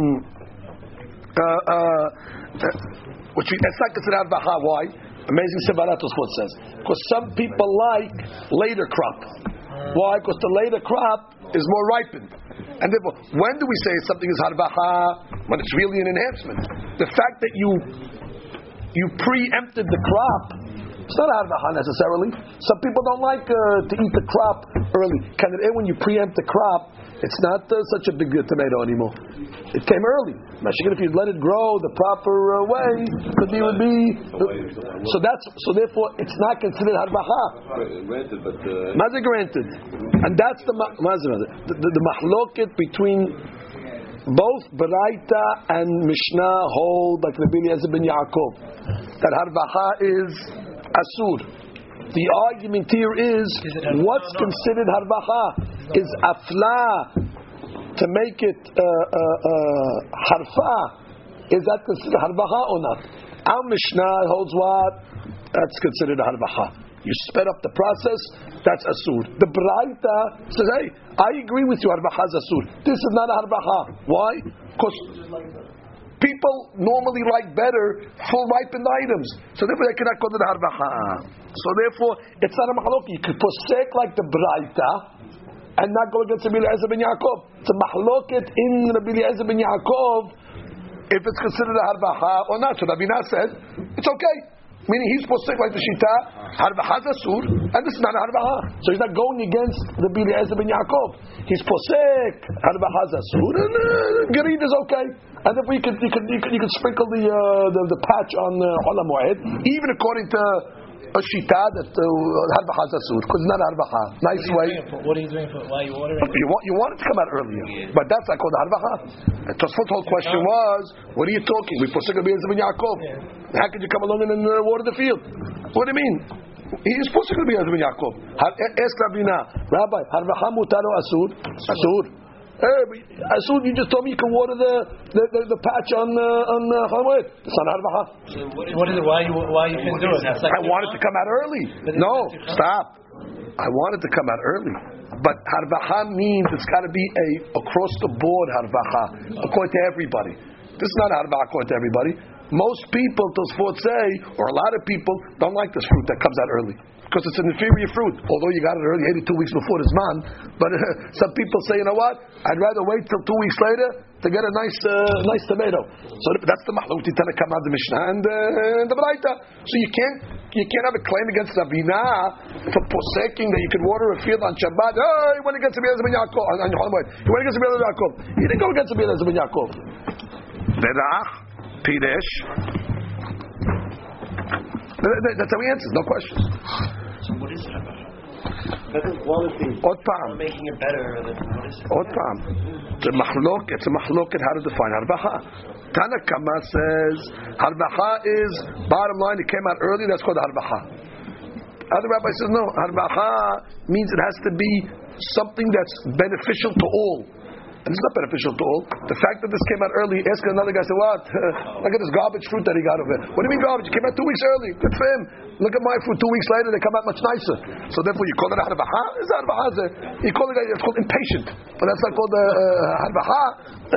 uh, uh, which we, that's not considered harbacha. Why? Amazing Sevaratos what says. Because some people like later crop. Why? Because the later crop is more ripened. And therefore, when do we say something is harbacha? When it's really an enhancement. The fact that you you preempted the crop, it's not harbacha necessarily. Some people don't like uh, to eat the crop early. Can it when you preempt the crop? It's not uh, such a big uh, tomato anymore. It came early. Mashigin, if you let it grow the proper uh, way, could be would be. so that's so. Therefore, it's not considered harbacha. Granted, but uh, granted, and that's the the, the, the mahloket between both Baraita and Mishnah hold like Rabbi Eliezer ben Yaakov that harbacha is asur. The argument here is what's considered harbacha is afla to make it uh, uh, uh, harfa. Is that considered harbacha or not? Our Mishnah holds what? That's considered harbacha. You sped up the process, that's asur. The Braita says, hey, I agree with you, harbacha is asur. This is not a harbacha. Why? Because people normally like better full ripened items. So therefore they cannot go to the harbacha. So therefore, it's not a mahalok. You could forsake like the Braita and not go against Rabbi Eliezer ben Yaakov. It's a mahloket in Rabbi Eliezer ben Yaakov if it's considered a harbacha or not. So Rabbi said, it's okay. Meaning he's posek like the Shita, harbacha asur, and this is not a harbacha. So he's not going against Rabbi Eliezer ben Yaakov. He's posek, harbacha asur, and uh, is okay. And if we could, you could, you could, you could sprinkle the, uh, the, the patch on uh, Olam Moed, even according to a shita that uh, harbacha is asur because not harbacha. Nice way. What are you doing for? Why are you ordering? You want you want it to come out earlier, but that's not called harbacha. And Tosfot whole question was, what are you talking? We posek Rabbi ben Yaakov. How could you come along and uh, water the field? What do you mean? He is Rabbi Eliezer ben Yaakov. Ask Rabina, Rabbi, harbacha mutaro asur? Asur. Hey, asur, you just told me you can water the the, the, the patch on uh, on uh, Chalamoid. It's not harbacha. What is it? Why you why you can do it? Like I want it to come out early. No, stop. I want it to come out early. But harbacha means it's got to be a across the board harbacha, according to everybody. This is not harbacha according to everybody. Most people, Tosfot say, or a lot of people, don't like this fruit that comes out early because it's an inferior fruit. Although you got it early, 82 weeks before this man, but uh, some people say, you know what? I'd rather wait till two weeks later to get a nice, uh, nice tomato. So that's the mahlut come out the Mishnah and, uh, and the Braita. So you can't, you can't have a claim against Rabina for poseking that you could water a field on Shabbat. Oh, he went against Eliezer ben Yaakov. He went against Eliezer ben Yaakov. He didn't go against Rabbi ben Yaakov. Berach, Piresh. That's how he answers, no questions. So what is it about? That's a quality. עוד פעם, Making it better. Than, what is it? עוד פעם. It's a מחלוק, it's a מחלוקת how to define הרווחה. Tanakama says harbacha is bottom line. It came out early. That's called harbacha. Other rabbi says no. Harbacha means it has to be something that's beneficial to all. And it's not beneficial to all. The fact that this came out early, ask another guy, say, what? Look at this garbage fruit that he got over. What do you mean garbage? It came out two weeks early. Good for him. Look at my fruit two weeks later, they come out much nicer. So therefore you call it harbacha? It's harbacha. You call it, it's called impatient. But that's not called uh, uh, harbacha.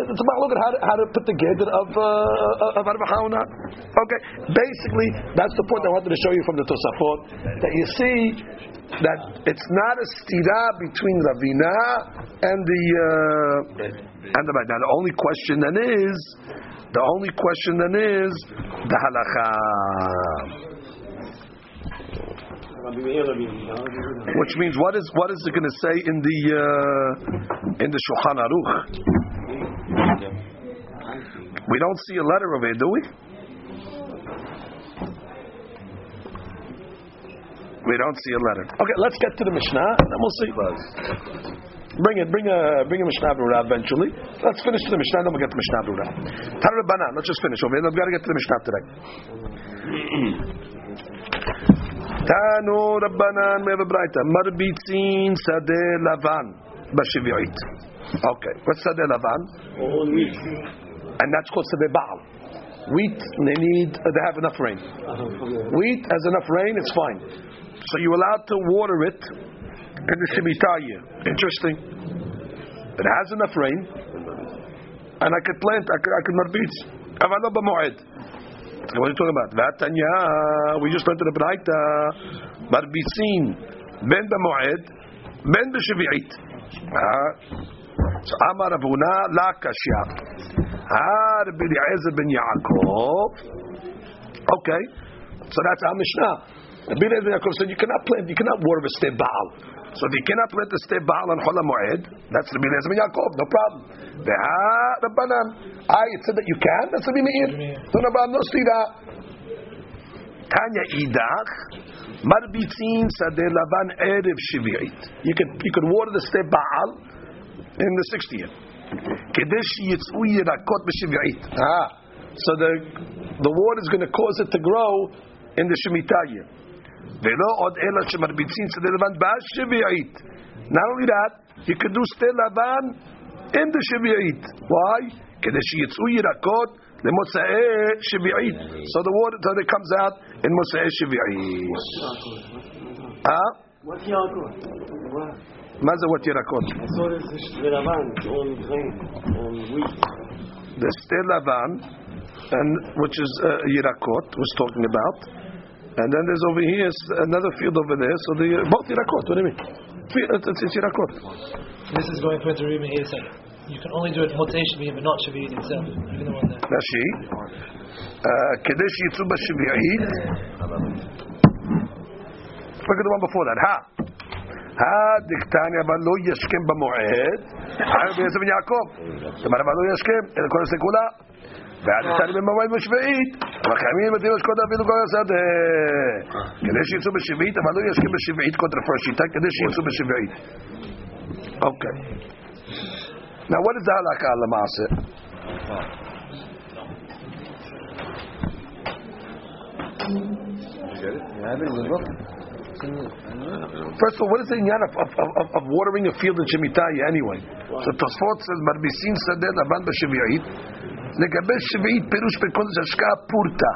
It's about look at how to, how to put the gather of, uh, of harbacha or not. Okay. Basically, that's the point I wanted to show you from the Tosafot. That you see that it's not a stira between Ravina and the uh, and the now the only question then is the only question then is the halacha, which means what is what is it going to say in the uh, in the Shulchan Aruch? We don't see a letter of it, do we? We don't see a letter. Okay, let's get to the Mishnah, and then we'll see. Bring it, bring a bring a Mishnah Berurah eventually. Let's finish the Mishnah, then we'll get to Mishnah Berurah. Tar Rabbanan, let's just finish over here. We've got to get to the Mishnah today. Tanu Rabbanan, we have a Braita. Marbitzin Sadeh Lavan, Bashivi'it. Okay, what's Sadeh Lavan? And that's called Sadeh Baal. Wheat, they need, uh, they have enough rain. Uh-huh. Wheat has enough rain, it's fine. So you're allowed to water it in the Shemitah year. Interesting. It has enough rain, and I could plant, I could, I could marbitz. Avalo b'moed. What are you talking about? Vatanya, we just learned the Braita. Marbitzin, ben b'moed, ben b'shevi'it. Ah. So Amar Avuna la kashya. Ah, Rabbi Eliezer ben Yaakov. Okay, so that's our Mishnah. Rabbi Eliezer Yaakov said you cannot plant, you cannot water a Baal. So you cannot plant the stay Baal on Chol Moed, that's Rabbi Eliezer ben Yaakov, no problem. Veha Rabbanan. I it said that you can. That's Rabbi Meir. No, no, stira. Tanya idach. Marbitzin sadeh lavan erev shiviyit. You could you could water the stay Baal in the 60th. Kedesh yitz'u yirakot b'shiv'it. Ah, so the the water is going to cause it to grow in the shemitah year. Velo od ela shemarbitzin tzedei levan b'shiv'it. Not only that, you can do stei lavan in the shiv'it. Why? Kedesh yitz'u yirakot lemotzei shiv'it. So the water so it comes out in motzei shiv'it. Ah. What's Yaakov? מה זה what ירקות? The stel lavan, and which is uh, yirakot, was talking about, and then there's over here another field over there. So the both yirakot. What do you mean? It's, it's, it's yirakot. This is going towards the Rima here. So you can only do it motzei shvi'it, but not shvi'it itself. Even the one there. Rashi, כדי שיצאו בשביעית. Look at the one before that. Ha. הדקטניה אבל לא ישכם במועד, חייב בעצם בן יעקב. זאת אומרת, אבל לא ישכם, אלא כל עושה כולה. ועד יצאני במועד בשביעית, אבל חייבים בתים לשקוט אפילו כל השדה. כדי שיצאו בשביעית, אבל לא ישכם בשביעית קונטרה פרשיטה, כדי שיצאו בשביעית. אוקיי. Now what is the halakha למעשה? You get it? You have it in the book? First of all, what is the inyan of, of, of, of watering a field in Shemitah anyway? So Tosfot says, Marbisin Sadeh Laban B'Shevi'it, לגבי שביעית פירוש בכל זה השקעה פורטה.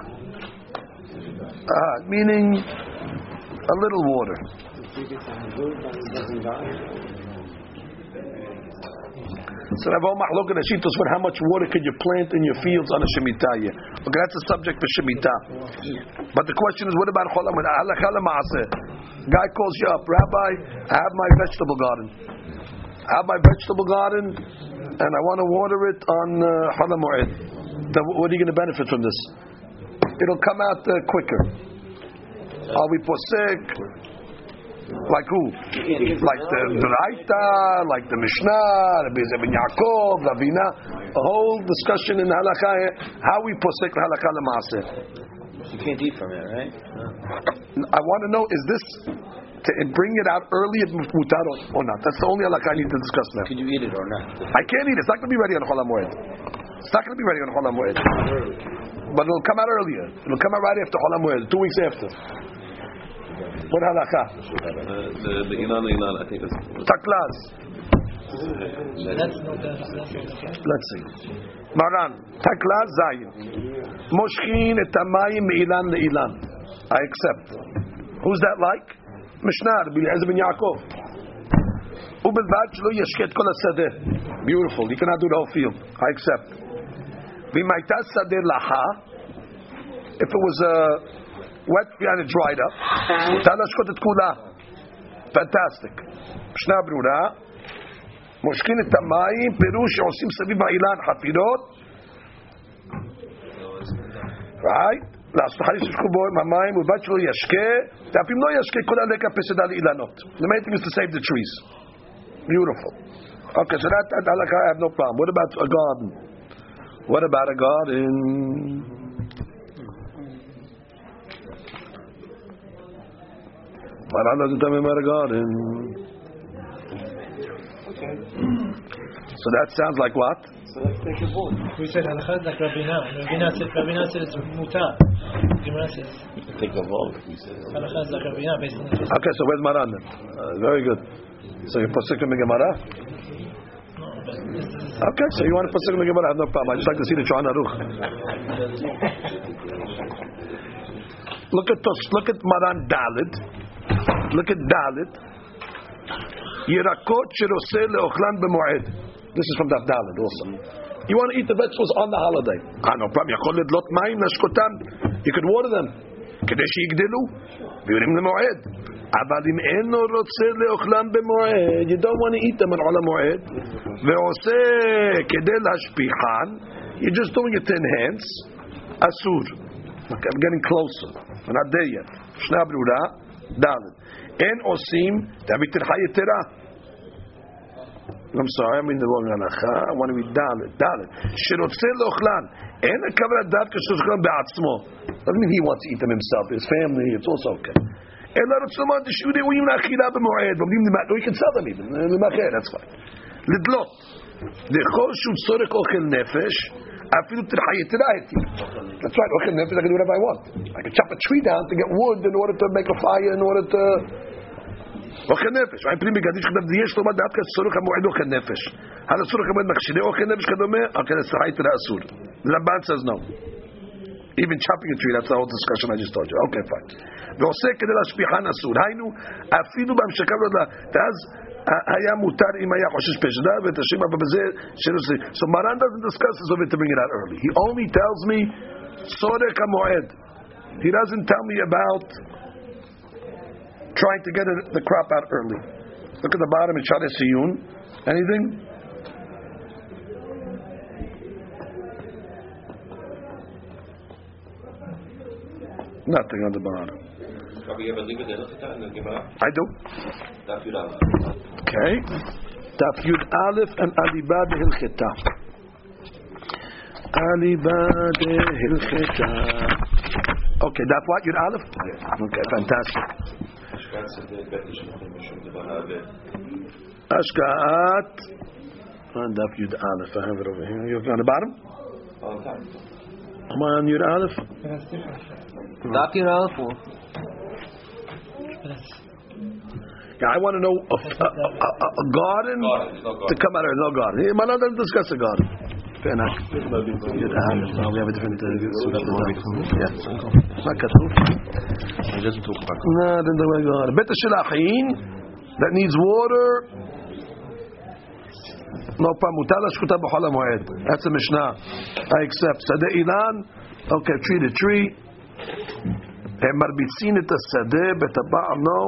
meaning a little water. So Rav Mahlok and Ashitos, how much water could you plant in your fields on a Shemitah year? Okay, that's a subject for Shemitah. But the question is, what about Cholam? Guy calls you up, Rabbi, I have my vegetable garden. I have my vegetable garden, and I want to water it on Cholam uh, what are you going to benefit from this? It'll come out uh, quicker. Are we posek? Like who? Like the Braita, like the Mishnah, Rabbi Zebin Yaakov, Ravina. A whole discussion in halakha, how we posek halakha lemaaseh. You can't eat from it, right? I want to know, is this to bring it out early at mutar or not? That's the only halakha I need to discuss now. Can you eat it or not? I can't eat it. It's not going to be ready on Chol HaMoed. It's not going to be ready on Chol HaMoed. But it'll come out earlier. It'll come out right after Chol HaMoed, two weeks after. What halakha? The the ilan ilan, I think it's Taklaz. Let's see. Maran, Taklaz Zayin. Moshkin et hamayim me'ilan le'ilan. I accept. Who's that like? Mishnah, Rabbi Eliezer ben Yaakov. ובלבד שלא ישקה את כל השדה. Beautiful, you cannot do the whole field. I accept. ואם הייתה שדה לחה, if it was a wet and it dried up. Talashkot et kula. Fantastic. משנה ברורה. מושכים את המים, פירוש שעושים סביב האילן חפירות. right? לעשות חליש ששכו בו עם המים, ובלבד שלא ישקה, ואפילו לא ישקה כל הלקה פסדה לאילנות. The main thing is to save the trees. Beautiful. Okay, so that, that, that I have no problem. What about a garden? What about a garden? Marala the Tamim garden. So that sounds like what? So let's take a vote. We said halacha is like Rabina. And Rabina said, Rabina said it's mutar. Take a vote. Okay, so where's Maran? Uh, very good. So you're posting the Gemara. Okay, so you want to posting the Gemara? I have no problem. I just like to see the Shulchan Aruch. look at tos, look at Maran Dalit. Look at Dalit. Yirakot shiroseh leochlan b'moed. This is from Daf Dalet also. You want to eat the vegetables on the holiday. Ah, no problem. Yakol lot mayim nashkotam. You could water them. כדי שיגדלו. ויורים למועד. אבל אם אינו רוצה לאוכלם במועד, you don't want to eat them on עול המועד, ועושה כדי להשפיחן, you're just doing it to enhance, אסור. Okay, I'm getting closer. We're not there yet. משנה ברורה, ד' אין עושים דוד טרחה יתרה. I'm sorry, I'm in the wrong הנחה, I want to be ד', ד' שרוצה לאוכלן, אין הכוונה דווקא שרוצה לאוכלן בעצמו. doesn't mean he wants to eat them himself, his family, it's also okay. אלא רוצה לומר שיהיו ראויים לאכילה במועד, ועומדים למעט, he can sell them even, למאכל, that's fine. לדלות, לאכול שהוא צורך אוכל נפש, אפילו טרחה יתרה התיר. That's right, אוכל נפש, I can do whatever I want. I can chop a tree down to get wood in order to make a fire, in order to... אוכל נפש, מה פנים בגדיש כתב יש לומר דווקא צורך המועד אוכל נפש. על הצורך המועד מכשירי אוכל נפש כדומה, אוכל טרחה יתרה אסור. רמב"ן says no. Even chopping a tree, that's the whole discussion I just told you. Okay, fine. ועושה כדי להשפיחן אסור. היינו, אפילו בהמשכה לא ואז היה מותר אם היה חושש פשע. דה ותשאיר אבל בזה שלא זה. So Maran doesn't discuss this over to bring it out early. He only tells me צורך המועד. He doesn't tell me about trying to get the crop out early. Look at the bottom in Sha'ar HaTziyun. Anything? Nothing on the bottom. Rabbi, you ever leave it there in the Gemara? I do. Daf Yud Aleph. Okay. Daf Yud Aleph and Aliba de Hilcheta. Aliba Hilcheta. Okay, Daf what? Yud Aleph? Okay, fantastic. Ashkaat on Daf Yud Aleph. I have it over here. You're on the bottom. Am I on Yud Aleph? Daf Yud Aleph. Yeah, I want to know a, a, a, a garden, garden no garden. to come out of no garden. Might not going to discuss a garden. Fair enough. Yud Aleph. Now we have a different. Uh, yeah. Not כתוב. It doesn't talk about No, then the way God. Bet Shilachin that needs water. No problem. Mutar lashkuta b'chol hamoed. That's a Mishnah. I accept. Sadeh ilan. Okay, tree to tree. הם מרביצים את השדה בטבע no.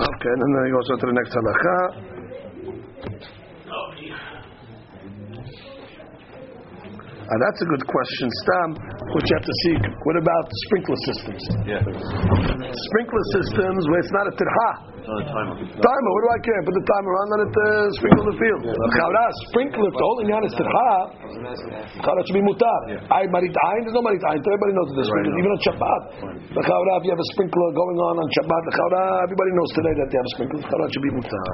Okay, and then he goes on to the next halacha. Uh, that's a good question, Stam, which you have to see. What about sprinkler systems? Yeah. Sprinkler systems where it's not a tirha. timer. Timer, what do I care? Put the timer on, let it uh, sprinkle the field. Chavra, sprinkler, the whole inyan is tirha. Chavra should be mutar. I marit ayin, there's no marit ayin. Everybody knows this. Even on Shabbat. The chavra, if you have a sprinkler going on on Shabbat, the chavra, everybody knows today that they have a sprinkler. Chavra should be mutar.